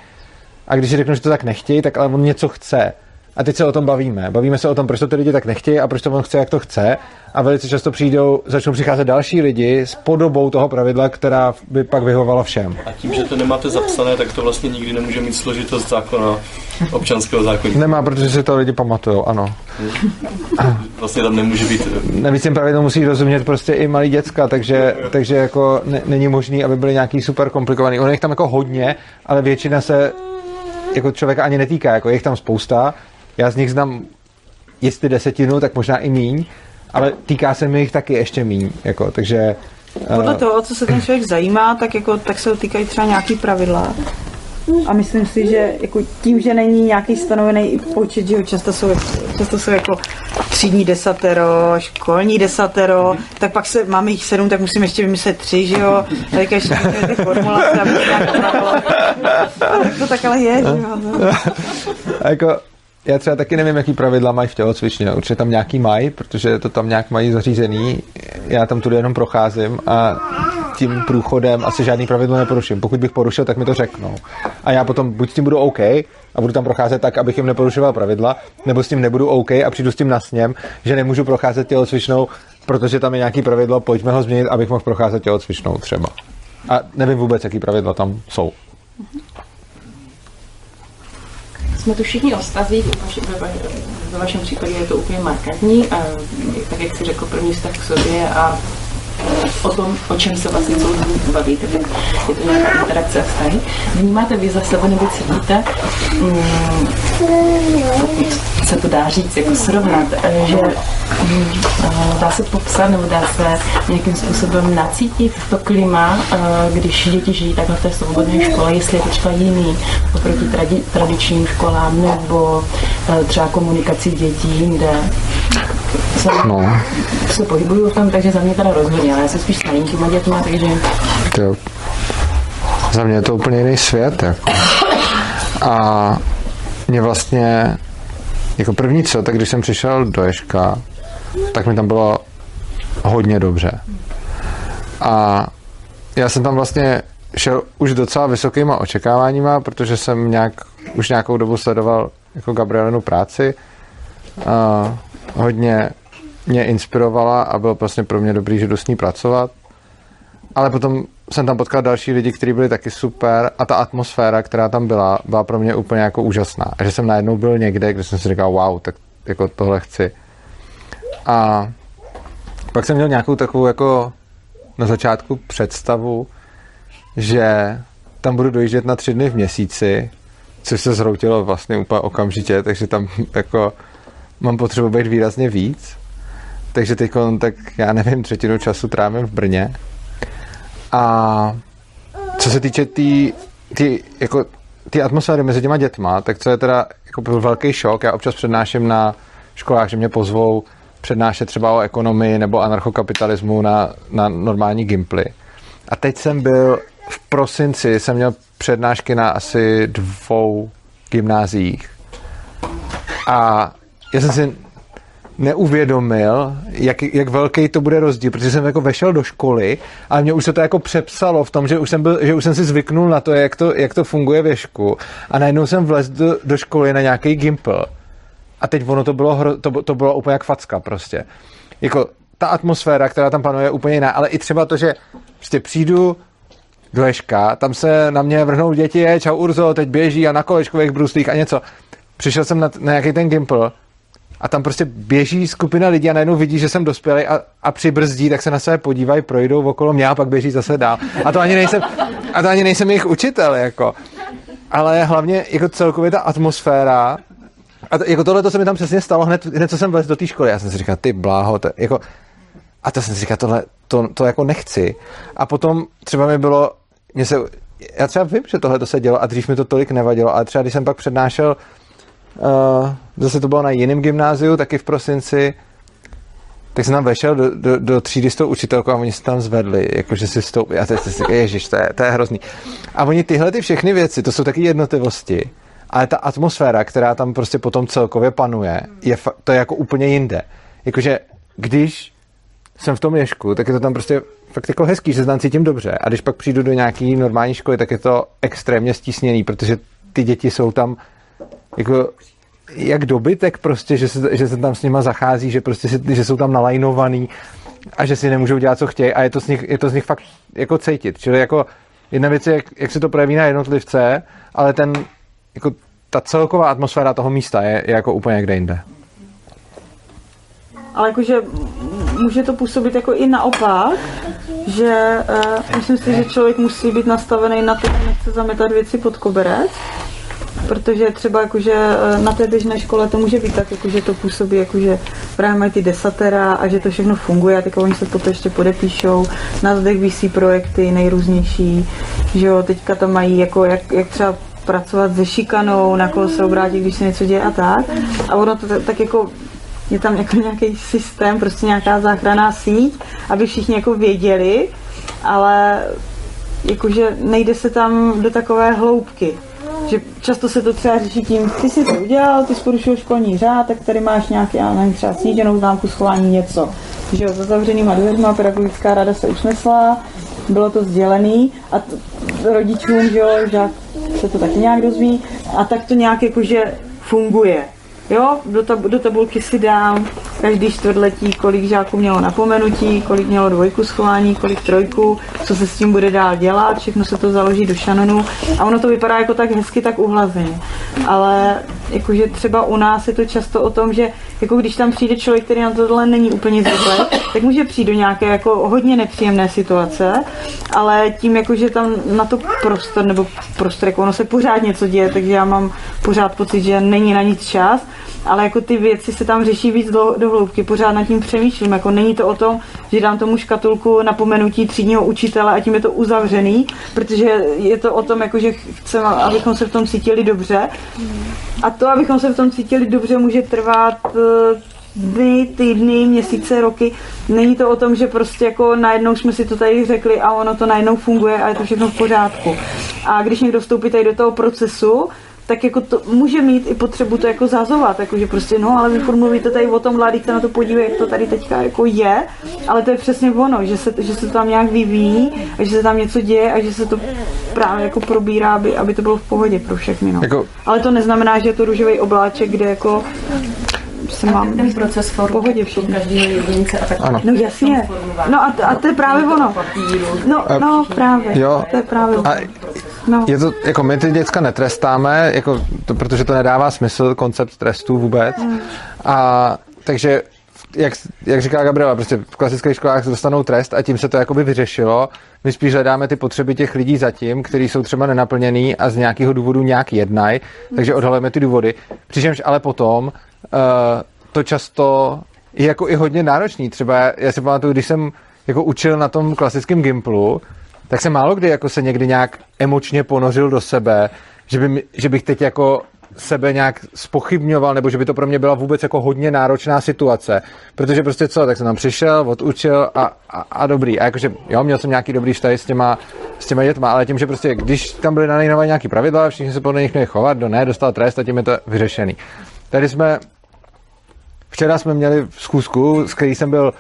A když si řeknou, že to tak nechtějí, tak ale on něco chce. A teď se o tom bavíme. Bavíme se o tom, proč to ty lidi tak nechtějí a proč to on chce, jak to chce. A velice často přijdou, začnou přicházet další lidi s podobou toho pravidla, která by pak vyhovovala všem. A tím, že to nemáte zapsané, tak to vlastně nikdy nemůže mít složitost zákona občanského zákonníku. Nemá, protože si to lidi pamatujou, ano. Vlastně tam nemůže být... Navíc těm pravidlům musí rozumět prostě i malí děcka, takže, takže jako ne, není možný, aby byly nějaký super komplikovaný. Ono je tam jako hodně, ale většina se jako člověka ani netýká, jako je jich tam spousta. Já z nich znám jestli desetinu, tak možná i míň, ale týká se mi jich taky ještě míň, jako, takže... Podle eh, toho, o co se ten člověk zajímá, tak, jako, tak se týkají třeba nějaký pravidla. A myslím si, že jako tím, že není nějaký stanovený počet, že jo, často jsou, často jsou jako třídní desatero, školní desatero, tak pak se, máme jich sedm, tak musím ještě vymyslet tři, že jo, tady ještě ty formulace, aby to nějak. Tak to tak ale je, že jo. no. A jako, já třeba taky nevím, jaký pravidla mají v tělocvičně. Určitě tam nějaký mají, protože to tam nějak mají zařízený. Já tam tudy jenom procházím a tím průchodem asi žádný pravidlo neporuším. Pokud bych porušil, tak mi to řeknou. A já potom buď s tím budu OK a budu tam procházet tak, abych jim neporušoval pravidla, nebo s tím nebudu OK a přijdu s tím na sněm, že nemůžu procházet tělocvičnou, protože tam je nějaký pravidlo, pojďme ho změnit, abych mohl procházet tělocvičnou třeba. A nevím vůbec, jaký pravidla tam jsou. Jsme tu všichni o va- ve vašem případě je to úplně markantní, a tak jak jsi řekl, první vztah k sobě a o tom, o čem se vlastně celou dobu bavíte, tak je to nějaká interakce a vztahy. Vnímáte vy za sebe nebo cítíte, mm, pokud se to dá říct, jako srovnat, eh, že mm, eh, dá se popsat nebo dá se nějakým způsobem nacítit to klima, eh, když děti žijí takhle v té svobodné škole, jestli je to třeba jiný oproti tradi- tradičním školám nebo třeba komunikaci dětí, kde se, No. se pohybuju v tom, takže za mě teda rozhodně, ale já jsem spíš s malinkýma dětma, takže To, za mě je to úplně jiný svět. Jako. A mě vlastně, jako první co, tak když jsem přišel do Ješka, tak mi tam bylo hodně dobře. A já jsem tam vlastně šel už docela vysokýma očekáváníma, protože jsem nějak, už nějakou dobu sledoval jako Gabrielinu práci. A hodně mě inspirovala a bylo vlastně pro mě dobrý, že jdu s ní pracovat. Ale potom jsem tam potkal další lidi, kteří byli taky super a ta atmosféra, která tam byla, byla pro mě úplně jako úžasná. A že jsem najednou byl někde, kde jsem si říkal, wow, tak jako tohle chci. A pak jsem měl nějakou takovou jako na začátku představu, že tam budu dojíždět na tři dny v měsíci, což se zhroutilo vlastně úplně okamžitě, takže tam <laughs> jako mám potřebu být výrazně víc. Takže teď tak já nevím, třetinu času trávím v Brně. A co se týče té tý, tý, jako, tý atmosféry mezi těma dětma, tak co je teda jako byl velký šok, já občas přednáším na školách, že mě pozvou přednášet třeba o ekonomii nebo anarchokapitalismu na, na normální gimply. A teď jsem byl v prosinci, jsem měl přednášky na asi dvou gymnáziích. A já jsem si neuvědomil, jak, jak velký to bude rozdíl, protože jsem jako vešel do školy a mě už se to jako přepsalo v tom, že už jsem, byl, že už jsem si zvyknul na to, jak to, jak to funguje v ješku a najednou jsem vlez do, do školy na nějaký gimpl a teď ono to bylo, hro, to, to bylo úplně jak facka prostě. Jako ta atmosféra, která tam panuje, je úplně jiná, ale i třeba to, že prostě přijdu do Ješka, tam se na mě vrhnou děti, je, čau Urzo, teď běží a na kolečkových bruslích a něco. Přišel jsem na, na nějaký ten gimpl a tam prostě běží skupina lidí a najednou vidí, že jsem dospělý a, a přibrzdí, tak se na sebe podívají, projdou okolo mě a pak běží zase dál. A to ani nejsem, a to ani nejsem jejich učitel, jako. ale hlavně jako celkově ta atmosféra, a to, jako tohle to se mi tam přesně stalo hned, hned co jsem vlez do té školy. Já jsem si říkal, ty bláho, to, jako, a to jsem si říkal, tohle, to, to jako nechci. A potom třeba mi bylo, mě se, já třeba vím, že tohle to se dělo a dřív mi to tolik nevadilo, ale třeba když jsem pak přednášel, uh, zase to bylo na jiném gymnáziu, taky v prosinci, tak jsem tam vešel do, do, do třídy s tou učitelkou a oni se tam zvedli, jakože si stoupí. A teď si ježiš, to je, to je hrozný. A oni tyhle ty všechny věci, to jsou taky jednotlivosti, ale ta atmosféra, která tam prostě potom celkově panuje, je to je jako úplně jinde. Jakože když jsem v tom ješku, tak je to tam prostě fakt jako hezký, že se tam cítím dobře. A když pak přijdu do nějaký normální školy, tak je to extrémně stísněný, protože ty děti jsou tam jako jak dobytek prostě, že se, že se tam s nima zachází, že prostě si, že jsou tam nalajnovaný a že si nemůžou dělat, co chtějí a je to z nich, je to z nich fakt jako cítit. Čili jako jedna věc je, jak, jak se to projeví na jednotlivce, ale ten, jako ta celková atmosféra toho místa je, je jako úplně někde jinde. Ale jakože může to působit jako i naopak, že uh, myslím si, že člověk musí být nastavený na to, že nechce zametat věci pod koberec, protože třeba jakože eh, na té běžné škole to může být tak, jakože to působí, jakože právě mají ty desatera a že to všechno funguje a teď oni se potom ještě podepíšou, na zdech visí projekty nejrůznější, že jo, teďka tam mají jako, jak, jak třeba pracovat se šikanou, na koho se obrátit, když se něco děje a tak. A ono to tak jako je tam jako nějaký systém, prostě nějaká záchranná síť, aby všichni jako věděli, ale jakože nejde se tam do takové hloubky. Že často se to třeba řeší tím, ty si to udělal, ty jsi porušil školní řád, tak tady máš nějaký, já nevím, třeba sníženou známku schování něco. Že jo, za zavřenýma dveřma pedagogická rada se usnesla, bylo to sdělený a t- rodičům, že jo, žák se to taky nějak dozví a tak to nějak jakože funguje. Jo, do, tab- do tabulky si dám každý čtvrtletí, kolik žáků mělo napomenutí, kolik mělo dvojku schování, kolik trojku, co se s tím bude dál dělat, všechno se to založí do šanonu a ono to vypadá jako tak hezky, tak uhlazeně. Ale jakože třeba u nás je to často o tom, že jako když tam přijde člověk, který na tohle není úplně zvyklý, tak může přijít do nějaké jako hodně nepříjemné situace, ale tím jako, že tam na to prostor, nebo prostor, jako ono se pořád něco děje, takže já mám pořád pocit, že není na nic čas, ale jako ty věci se tam řeší víc do, do hloubky, pořád nad tím přemýšlím, jako není to o tom, že dám tomu škatulku napomenutí třídního učitele a tím je to uzavřený, protože je to o tom, jako, že chceme, abychom se v tom cítili dobře a to, abychom se v tom cítili dobře, může trvat eh, dny, týdny, měsíce, roky. Není to o tom, že prostě jako najednou jsme si to tady řekli a ono to najednou funguje a je to všechno v pořádku. A když někdo vstoupí tady do toho procesu, tak jako to může mít i potřebu to jako zazovat, jako že prostě no, ale vy furt mluvíte tady o tom mladých, se na to podívej, jak to tady teďka jako je, ale to je přesně ono, že se, že se to tam nějak vyvíjí a že se tam něco děje a že se to právě jako probírá, aby, aby to bylo v pohodě pro všechny, no. Jako- Ale to neznamená, že je to růžový obláček, kde jako se mám ten proces v pohodě všechno. každého jedince a tak Ano. No jasně. No a, a to je právě ono. No, no právě. Jo. To je právě ono. A No. je to, jako my ty děcka netrestáme, jako to, protože to nedává smysl, koncept trestu vůbec. Mm. A takže jak, jak říká Gabriela, prostě v klasických školách se dostanou trest a tím se to jakoby vyřešilo. My spíš hledáme ty potřeby těch lidí zatím, kteří jsou třeba nenaplněný a z nějakého důvodu nějak jednají, takže odhalujeme ty důvody. Přičemž ale potom uh, to často je jako i hodně náročný. Třeba já si pamatuju, když jsem jako učil na tom klasickém Gimplu, tak jsem málo kdy jako se někdy nějak emočně ponořil do sebe, že, by, že bych teď jako sebe nějak spochybňoval, nebo že by to pro mě byla vůbec jako hodně náročná situace. Protože prostě co, tak jsem tam přišel, odučil a, a, a dobrý. A jakože, jo, měl jsem nějaký dobrý vztah s těma, s těma dětma, ale tím, že prostě, když tam byly na nějaký pravidla, všichni se podle nich měli chovat, kdo ne, dostal trest a tím je to vyřešený. Tady jsme, včera jsme měli schůzku, s který jsem byl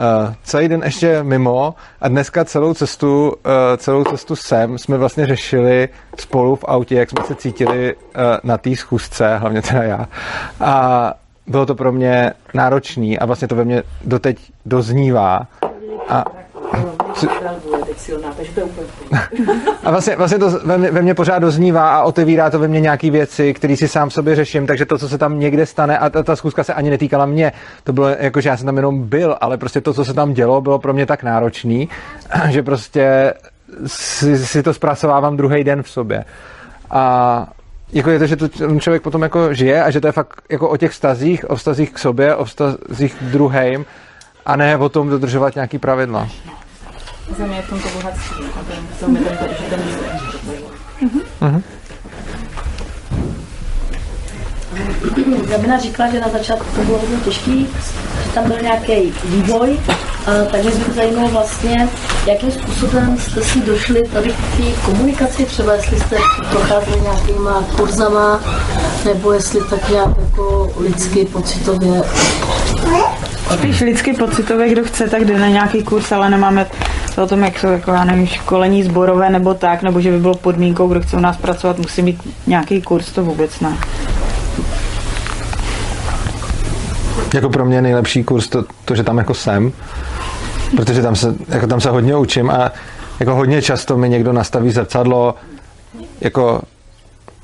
Uh, celý den ještě mimo a dneska celou cestu, uh, celou cestu sem jsme vlastně řešili spolu v autě, jak jsme se cítili uh, na té schůzce, hlavně teda já. A bylo to pro mě náročný a vlastně to ve mně doteď doznívá. A, a vlastně, vlastně to ve mně, ve mně pořád doznívá a otevírá to ve mně nějaké věci, které si sám v sobě řeším, takže to, co se tam někde stane, a ta, ta schůzka se ani netýkala mě, to bylo jako, že já jsem tam jenom byl, ale prostě to, co se tam dělo, bylo pro mě tak náročný, <clears throat> že prostě si, si to zpracovávám druhý den v sobě. A jako je to, že to člověk potom jako žije a že to je fakt jako o těch vztazích, o vztazích k sobě, o vztazích k druhým a ne o tom dodržovat nějaký pravidla. Za mě je v tomto bohatství. A ten, v tom je ten, že ten Mhm. Gabina říkala, že na začátku to bylo hodně těžký, že tam byl nějaký vývoj, takže mě zajímalo vlastně, jakým způsobem jste si došli tady k té komunikaci, třeba jestli jste procházeli nějakýma kurzama, nebo jestli tak nějak jako lidsky, pocitově. Spíš lidsky pocitově, kdo chce, tak jde na nějaký kurz, ale nemáme o tom, jak jsou, jako, já nevím, školení zborové nebo tak, nebo že by bylo podmínkou, kdo chce u nás pracovat, musí mít nějaký kurz, to vůbec ne. Jako pro mě nejlepší kurz to, to, že tam jako jsem, protože tam se, jako tam se hodně učím a jako hodně často mi někdo nastaví zrcadlo, jako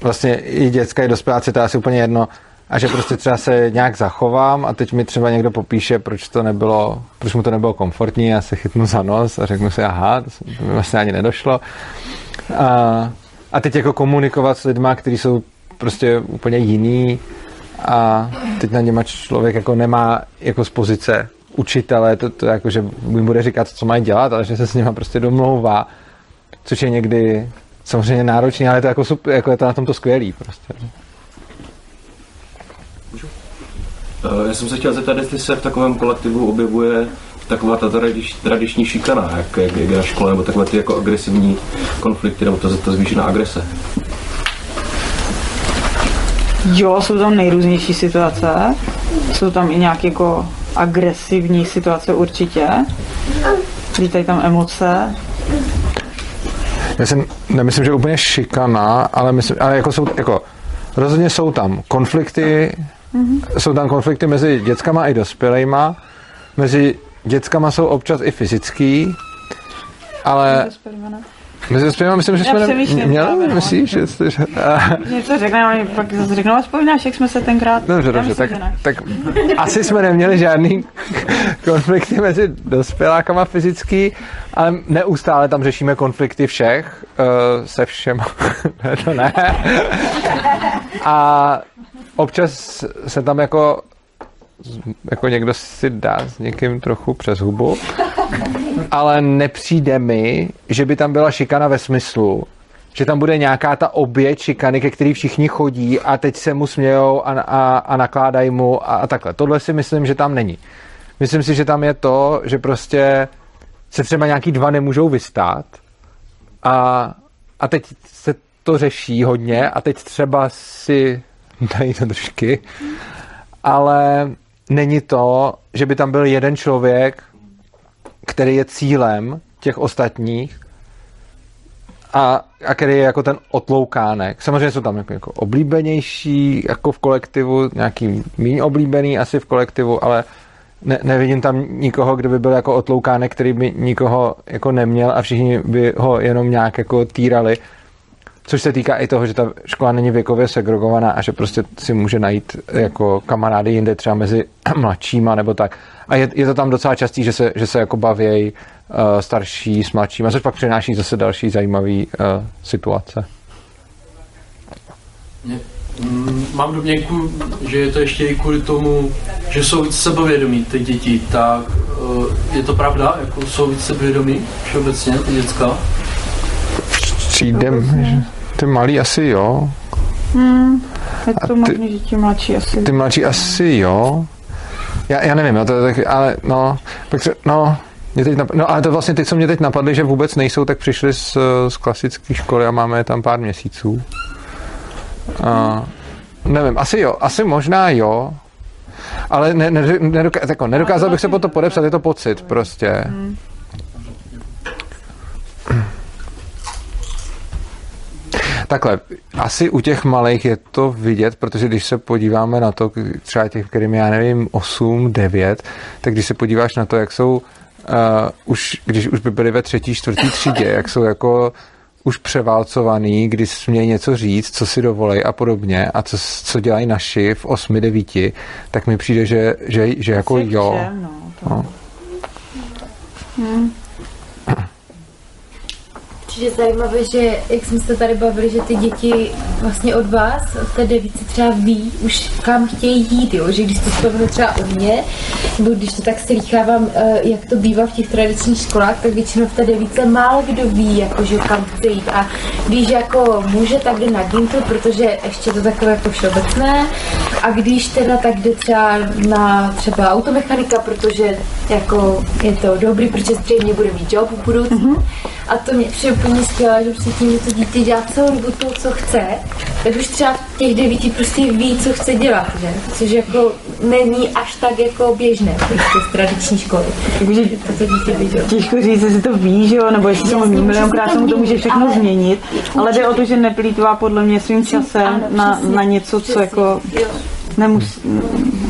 vlastně i dětská, i dospěláci, to je asi úplně jedno, a že prostě třeba se nějak zachovám a teď mi třeba někdo popíše, proč to nebylo, proč mu to nebylo komfortní, já se chytnu za nos a řeknu si, aha, to mi vlastně ani nedošlo. A, a teď jako komunikovat s lidma, kteří jsou prostě úplně jiný a teď na něma člověk jako nemá jako z pozice učitele, to, to jako, že mu bude říkat, co mají dělat, ale že se s nima prostě domlouvá, což je někdy samozřejmě náročný, ale je to jako, super, jako je to na tom to skvělý prostě. Já jsem se chtěl zeptat, jestli se v takovém kolektivu objevuje taková ta tradič, tradiční šikana, jak, jak, jak na škole, nebo takové ty jako agresivní konflikty, nebo ta, ta zvýšená agrese. Jo, jsou tam nejrůznější situace. Jsou tam i nějaké jako agresivní situace určitě. Lítají tam emoce. Já si nemyslím, že úplně šikana, ale, myslím, ale jako jsou, jako, rozhodně jsou tam konflikty, Mhm. jsou tam konflikty mezi dětskama i dospělejma. Mezi dětskama jsou občas i fyzický, ale mezi dospělejma myslím, že Já jsme ne, měli, myslíš? Že jste, že, Něco řekne, ale pak zase řeknou, a vzpomínáš, jak jsme se tenkrát... Dobře, dobře, tak, tak asi jsme neměli žádný <laughs> konflikty mezi dospělákama fyzický, ale neustále tam řešíme konflikty všech, uh, se všem, <laughs> ne, to ne. A občas se tam jako jako někdo si dá s někým trochu přes hubu, ale nepřijde mi, že by tam byla šikana ve smyslu, že tam bude nějaká ta oběť šikany, ke který všichni chodí a teď se mu smějou a, a, a nakládají mu a, a takhle. Tohle si myslím, že tam není. Myslím si, že tam je to, že prostě se třeba nějaký dva nemůžou vystát a, a teď se to řeší hodně a teď třeba si <laughs> dají to držky, ale není to, že by tam byl jeden člověk, který je cílem těch ostatních a, a který je jako ten otloukánek. Samozřejmě jsou tam jako, jako oblíbenější jako v kolektivu, nějaký méně oblíbený asi v kolektivu, ale ne, nevidím tam nikoho, kdo by byl jako otloukánek, který by nikoho jako neměl a všichni by ho jenom nějak jako týrali. Což se týká i toho, že ta škola není věkově segregovaná a že prostě si může najít jako kamarády jinde třeba mezi <clears throat> mladšíma nebo tak. A je, je to tam docela častý, že se, že se jako bavějí uh, starší s mladšíma, což pak přináší zase další zajímavý uh, situace. Mm, Mám domněnku, že je to ještě i kvůli tomu, že jsou víc sebevědomí ty děti, tak eh, je to pravda, jako jsou víc sebevědomí všeobecně ty děcka. Přijde, že ty malý asi jo, Hmm, je to ty- možný, že ti mladší asi. ty mladší asi jo. Já, já nevím, jo, to tak, ale no, pak tře- no, mě teď nap- no ale to vlastně ty, co mě teď napadly, že vůbec nejsou, tak přišli z, z klasické školy a máme tam pár měsíců. A, nevím, asi jo, asi možná jo, ale ne, ne, nedoká, jako, nedokázal bych se po to podepsat, je to pocit prostě. Takhle, asi u těch malých je to vidět, protože když se podíváme na to, třeba těch, kterým já nevím, 8, 9, tak když se podíváš na to, jak jsou, uh, už, když už by byli ve třetí, čtvrtý třídě, <laughs> jak jsou jako už převálcovaný, když smějí něco říct, co si dovolej a podobně a co, co dělají naši v 8, 9, tak mi přijde, že, že, že jako jo. všem, no, to- No. Hmm. Přijde zajímavé, že jak jsme se tady bavili, že ty děti vlastně od vás, od té devíci třeba ví už kam chtějí jít, jo? že když to spomenu třeba u mě, nebo když to tak slýchávám, eh, jak to bývá v těch tradičních školách, tak většinou v té devíce málo kdo ví, jako, že kam chce jít. A když jako může, tak jde na Gimpl, protože ještě to takové jako všeobecné. A když teda, tak jde třeba na třeba automechanika, protože jako je to dobrý, protože zřejmě bude mít job v budoucnu. Mm-hmm. A to mě přijde úplně skvělé, že prostě tím, že to dítě dělá celou dobu to, co chce, tak už třeba v těch devíti prostě ví, co chce dělat, že? Což jako není až tak jako běžné prostě z tradiční školy. Takže to, co dítě ví, že? Těžko říct, jestli to ví, že jo, nebo jestli mu Jasně, milionkrát se mu to to může všechno ale- změnit, ale jde o to, že neplýtvá podle mě svým časem Ano, na, na něco, co jako jo. Nemusí,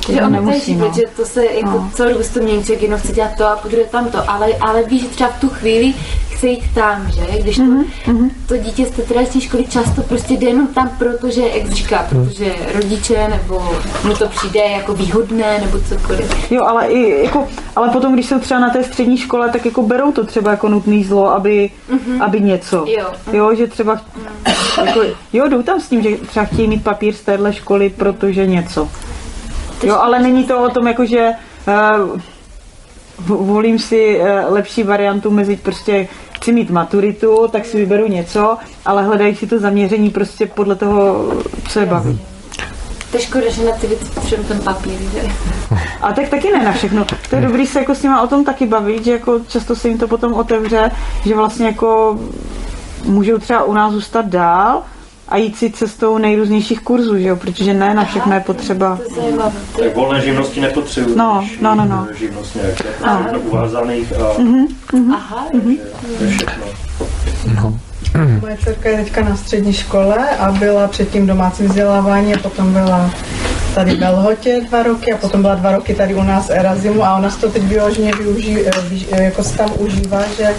Že je nemusí, no. že to se jako No. celou dobu to mění, člověk jenom chce dělat to a půjde tam to, ale, ale ví, že třeba v tu chvíli chce jít tam, že? Když to, Mhm, to dítě z té tradiční školy často prostě jde jenom tam, protože, jak říká, protože rodiče nebo mu to přijde jako výhodné nebo cokoliv. Jo, ale i jako, ale potom, když jsou třeba na té střední škole, tak jako berou to třeba jako nutný zlo, aby, Mhm. aby něco. Jo. jo, že třeba, jako, jo, jdou tam s tím, že třeba chtějí mít papír z téhle školy, protože něco. Jo, ale není to o tom, jako, že uh, volím si uh, lepší variantu mezi prostě chci mít maturitu, tak si vyberu něco, ale hledají si to zaměření prostě podle toho, co je baví. To je škoda, že na ty věci potřebujeme ten papír, že? <laughs> A tak taky ne na všechno. To je dobrý se jako s nima o tom taky bavit, že jako často se jim to potom otevře, že vlastně jako můžou třeba u nás zůstat dál a jít si cestou nejrůznějších kurzů, že jo? protože ne na všechno je potřeba. Tak volné živnosti nepotřebují. No, no, no, no. Živnost nějaké, No. no. uvázaných a Mhm, mhm. Aha, to je všechno. <clears throat> Moje dcerka je teďka na střední škole a byla předtím v domácím vzdělávání a potom byla tady v Belhotě dva roky a potom byla dva roky tady u nás Erazimu a ona to teď vyloženě využí, eh, eh, jako si tam užívá, že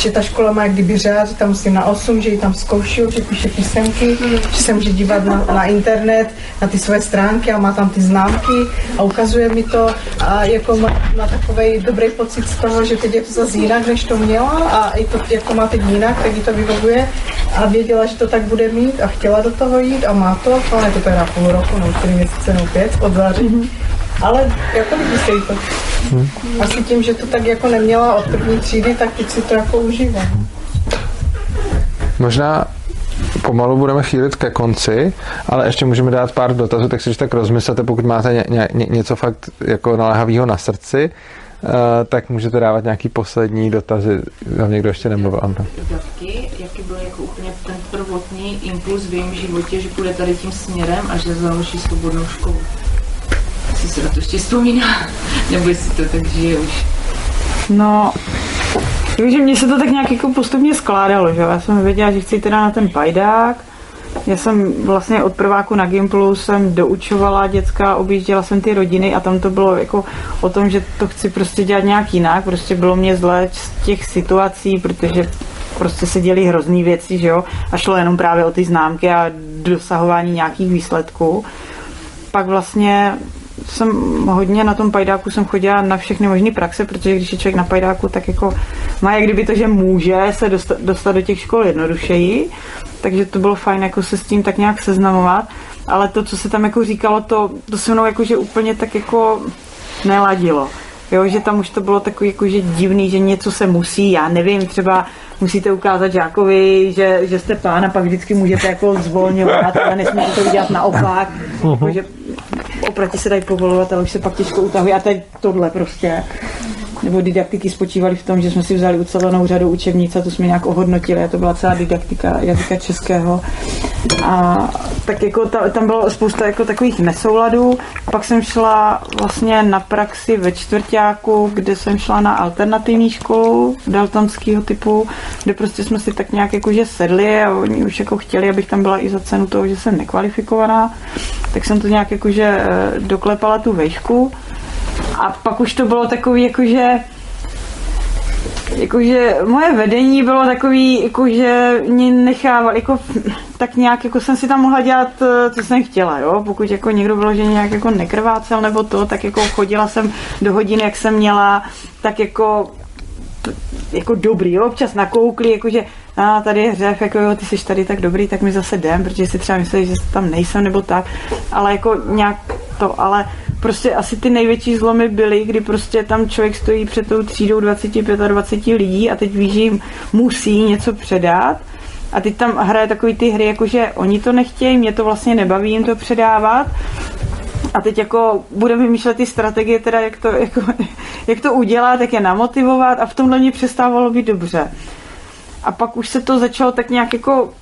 že ta škola má kdyby řád, že tam musím na 8, že ji tam zkouší, že píše písemky, že se může dívat na, na internet, na ty svoje stránky a má tam ty známky a ukazuje mi to a jako má, má takový dobrý pocit z toho, že teď je to zase jinak, než to měla a i to jako má teď jinak, tak jí to vyhovuje a věděla, že to tak bude mít a chtěla do toho jít a má to, ale je to teda půl roku, no čtyři měsíce, no pět od září. Ale jako líbí se jí to. Asi tím, že to tak jako neměla od první třídy, tak teď si to jako užívá. Možná pomalu budeme chýlit ke konci, ale ještě můžeme dát pár dotazů, tak si když tak rozmyslete, pokud máte ně, ně, ně, něco fakt jako naléhavého na srdci, uh, tak můžete dávat nějaký poslední dotazy. Tam někdo ještě nemluvil, dodavky, jaký byl jako úplně ten prvotní impuls v jejím životě, že půjde tady tím směrem a že založí svobodnou školu. Jestli se na to ještě vzpomíná, <laughs> nebo jestli to tak žije už. No, takže mně se to tak nějak jako postupně skládalo, že. Já jsem věděla, že chci teda na ten pajdák. Já jsem vlastně od prváku na Gimplu jsem doučovala děcka, objížděla jsem ty rodiny a tam to bylo jako o tom, že to chci prostě dělat nějak jinak. Prostě bylo mě zle z těch situací, protože prostě se děly hrozný věci, že jo. A šlo jenom právě o ty známky a dosahování nějakých výsledků. Pak vlastně jsem hodně na tom pajdáku jsem chodila na všechny možné praxe, protože když je člověk na pajdáku, tak jako má jak kdyby to, že může se dostat, dostat do těch škol jednodušeji, takže to bylo fajn jako se s tím tak nějak seznamovat, ale to, co se tam jako říkalo, to, to se mnou jako, že úplně tak jako neladilo. Jo, že tam už to bylo takový jako, že divný, že něco se musí, já nevím, třeba musíte ukázat žákovi, že, že jste pán a pak vždycky můžete jako zvolňovat, ale nesmíte to udělat naopak, jako, že oproti se dají povolovat, ale už se pak těžko utahuje. A teď tohle prostě. Nebo didaktiky spočívaly v tom, že jsme si vzali ucelenou řadu učebnic a to jsme nějak ohodnotili a to byla celá didaktika jazyka českého. A tak jako ta, tam bylo spousta jako takových nesouladů. Pak jsem šla vlastně na praxi ve čtvrtáku, kde jsem šla na alternativní školu daltonského typu, kde prostě jsme si tak nějak jakože sedli a oni už jako chtěli, abych tam byla i za cenu toho, že jsem nekvalifikovaná. Tak jsem to nějak jakože eh, doklepala tu vejšku. A pak už to bylo takový jakože jakože moje vedení bylo takový, jakože mě nechával, jako tak nějak, jako jsem si tam mohla dělat, eh, co jsem chtěla, jo, pokud jako někdo bylo, že nějak jako nekrvácel nebo to, tak jako chodila jsem do hodin, jak jsem měla, tak jako jako dobrý, jo, občas nakoukli, jakože a tady je hřev, jako jo, ty jsi tady tak dobrý, tak mi zase jdem, protože si třeba mysleli, že tam nejsem nebo tak, ale jako nějak to, ale prostě asi ty největší zlomy byly, kdy prostě tam člověk stojí před tou třídou 25-20 lidí a teď ví, že jim musí něco předat a teď tam hraje takový ty hry, jakože oni to nechtějí, mě to vlastně nebaví jim to předávat a teď jako budeme vymýšlet ty strategie, teda jak to, jako, <laughs> jak to udělat, jak je namotivovat a v tomhle mě přestávalo být dobře. A pak už se to začalo tak nějak jako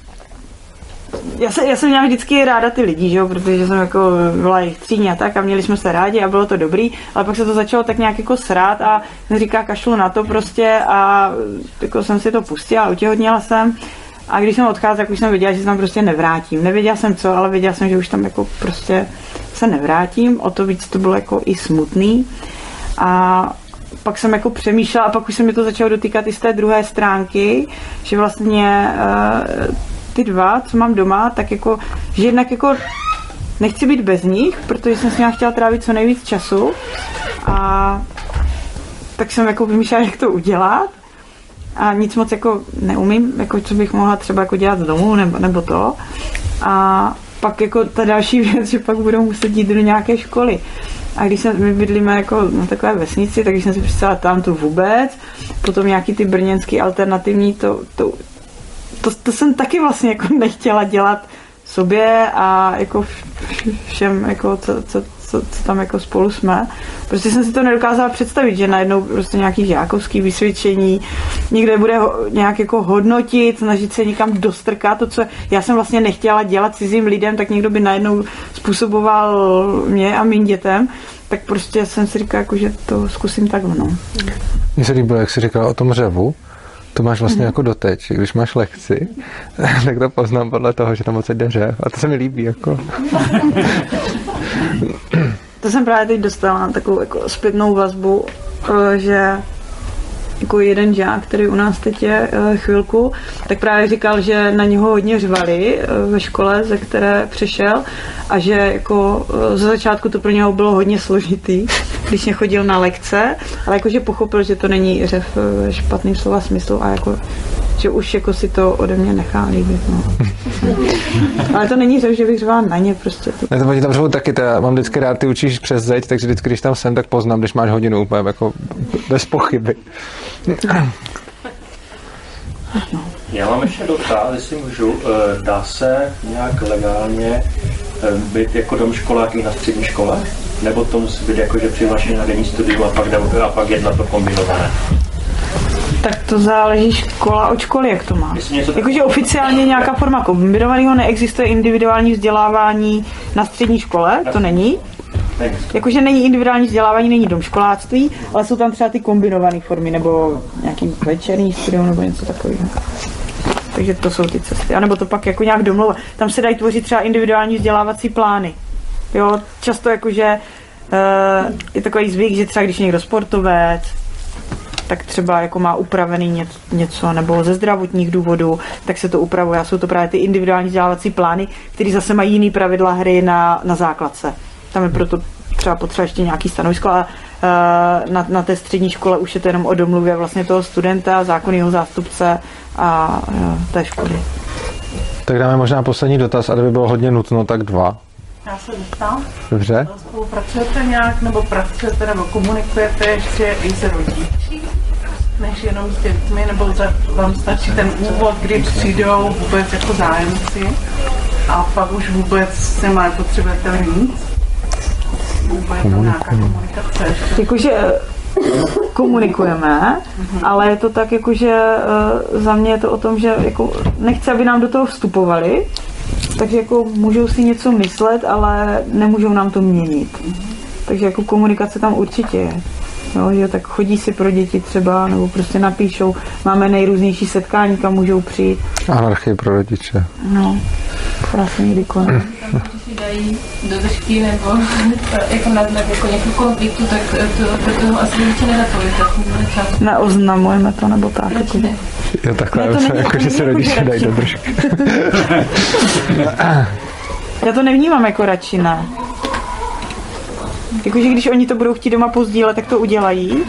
já, se, já jsem měla vždycky ráda ty lidi, že jo, protože jsem jako byla jich třídní a tak a měli jsme se rádi a bylo to dobrý, ale pak se to začalo tak nějak jako srát a říká kašlu na to prostě a jako jsem si to pustila, utěhodněla jsem a když jsem odcházel, tak už jsem věděla, že se tam prostě nevrátím. Nevěděla jsem co, ale věděla jsem, že už tam jako prostě se nevrátím, o to víc to bylo jako i smutný. A pak jsem jako přemýšlela a pak už se mi to začalo dotýkat i z té druhé stránky, že vlastně uh, ty dva, co mám doma, tak jako, že jednak jako nechci být bez nich, protože jsem s nimi chtěla trávit co nejvíc času a tak jsem jako vymýšlela, jak to udělat a nic moc jako neumím, jako co bych mohla třeba jako dělat z domu nebo, nebo to. A pak jako ta další <laughs> věc, že pak budou muset jít do nějaké školy. A když jsme, my bydlíme jako na takové vesnici, tak když jsem si představila tam tu vůbec, potom nějaký ty brněnský alternativní, to, to, to, to jsem taky vlastně jako nechtěla dělat sobě a jako všem, jako co, co, co, co tam jako spolu jsme. Prostě jsem si to nedokázala představit, že najednou prostě nějaký žákovský vysvědčení, někde bude nějak jako hodnotit, snažit se někam dostrkat to, co já jsem vlastně nechtěla dělat cizím lidem, tak někdo by najednou způsoboval mě a mým dětem, tak prostě jsem si říkala, jako, že to zkusím takhle. No. Mně se líbilo, jak jsi říkala o tom řevu, to máš vlastně mm. jako doteď, když máš lekci, <laughs> tak to poznám podle toho, že tam moc jde řev. A to se mi líbí, jako. <laughs> to jsem právě teď dostala na takovou jako zpětnou vazbu, eh, že jako jeden žák, který u nás teď je eh, chvilku, tak právě říkal, že na něho hodně řvali eh, ve škole, ze které přešel a že jako ze začátku to pro něho bylo hodně složitý, <laughs> když nechodil na lekce, ale jakože pochopil, že to není řev ve špatným slova smyslu a jako že už jako si to ode mě nechá líbit. No. <laughs> Ale to není řev, že bych řvala na ně prostě. To... Ne, to oni tam řvou taky, to já mám vždycky rád, ty učíš přes zeď, takže vždycky, když tam jsem, tak poznám, když máš hodinu úplně jako bez pochyby. Já mám ještě dotaz, jestli můžu. Eh, dá se nějak legálně eh, být jako domškolák i na střední škole? Nebo to musí být jako, že přihlášený na denní studium a pak, a pak jedna to kombinované? Tak to záleží škola od školy, jak to má. Jakože oficiálně nějaká forma kombinovaného neexistuje individuální vzdělávání na střední škole, to není. Jakože není individuální vzdělávání, není domškoláctví, ale jsou tam třeba ty kombinované formy, nebo nějaký večerní studium, nebo něco takového. Takže to jsou ty cesty. A nebo to pak jako nějak domluva. Tam se dají tvořit třeba individuální vzdělávací plány. Jo, často jakože uh, je takový zvyk, že třeba když někdo sportovec, tak třeba jako má upravený něco, nebo ze zdravotních důvodů, tak se to upravuje. A jsou to právě ty individuální vzdělávací plány, které zase mají jiný pravidla hry na, na základce. Tam je proto třeba potřeba ještě nějaký stanovisko, ale uh, na, na té střední škole už je to jenom o domluvě vlastně toho studenta, zákonného zástupce a uh, té školy. Tak dáme možná poslední dotaz, a kdyby bylo hodně nutno, tak dva. Já se zeptám. Dobře. Spolupracujete nějak, nebo pracujete, nebo komunikujete ještě i s rodiči, než jenom s dětmi, nebo vám stačí ten úvod, kdy přijdou vůbec jako zájemci a pak už vůbec s nimi nepotřebujete nic? Vůbec nějaká komunikace ještě? Jakože komunikujeme, ale je to tak, jakože uh, za mě je to o tom, že jako nechci, aby nám do toho vstupovali, takže jako můžou si něco myslet, ale nemůžou nám to měnit. Takže jako komunikace tam určitě je. Jo, že tak chodí si pro děti třeba, nebo prostě napíšou, máme nejrůznější setkání, kam můžou přijít. Anarchie pro rodiče. No, krásně někdy konec. si dají do držky nebo jako na znak jako nějaký konfliktu, tak to, to, toho asi rodiče nezapovíte. Neoznamujeme to nebo tak. Jako. Jo, takhle, Ne, to není jako, že se jako rodiče dají do držky. <laughs> Já to nevnímám jako radši, ne. Jakože když oni to budou chtít doma pozdílet, tak to udělají,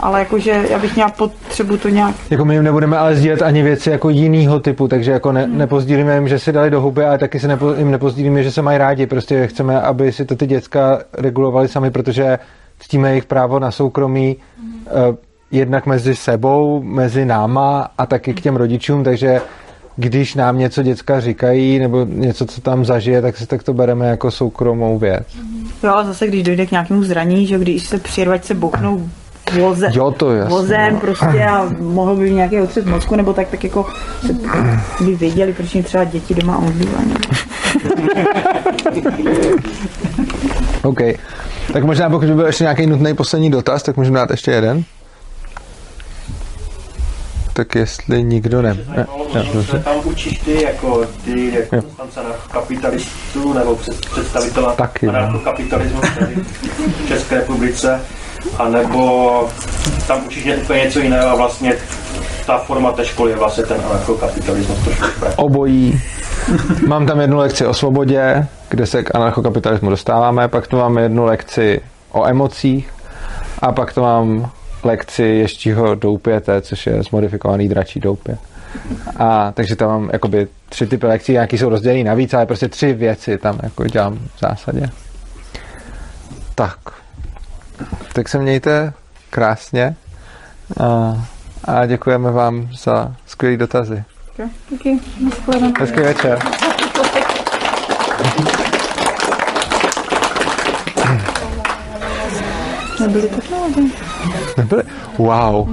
ale jakože já bych měla potřebu to nějak Jako my jim nebudeme ale sdílet ani věci jako jinýho typu, takže jako ne, nepozdílíme jim, že si dali do huby, ale taky si nepo, jim nepozdílíme, že se mají rádi. Prostě chceme, aby si to ty děcka regulovali sami, protože ctíme jejich právo na soukromí eh, jednak mezi sebou, mezi náma a taky k těm rodičům, takže když nám něco děcka říkají nebo něco, co tam zažije, tak si tak to bereme jako soukromou věc. Jo, ale zase, když dojde k nějakému zranění, že když se ať se bouchnou voze, Jo, to je vozem no. prostě a mohl by nějaký otřes mozku, nebo tak, tak jako se, by věděli, proč jim třeba děti doma omdlívají. <laughs> OK. Tak možná pokud by byl ještě nějaký nutný poslední dotaz, tak můžeme dát ještě jeden. Tak jestli nikdo ne... ne, ne dobře. tam učíš ty jako ty jako anarchokapitalistů nebo před, představitele Taky, no. anarchokapitalismu tady v České republice, anebo tam učíš ně- úplně něco jiného a vlastně ta forma té školy je vlastně ten anarchokapitalismus trošku. Obojí. Mám tam jednu lekci o svobodě, kde se k anarchokapitalismu dostáváme, pak tu mám jednu lekci o emocích a pak to mám lekci ještího doupěte, což je zmodifikovaný dračí doupě. A takže tam mám jakoby tři typy lekcí, nějaký jsou rozdělený navíc, ale prostě tři věci tam jako dělám v zásadě. Tak. Tak se mějte krásně a, a děkujeme vám za skvělé dotazy. Díky. Hezký večer. <laughs> Nebyly technologie. Nebyly? Wow.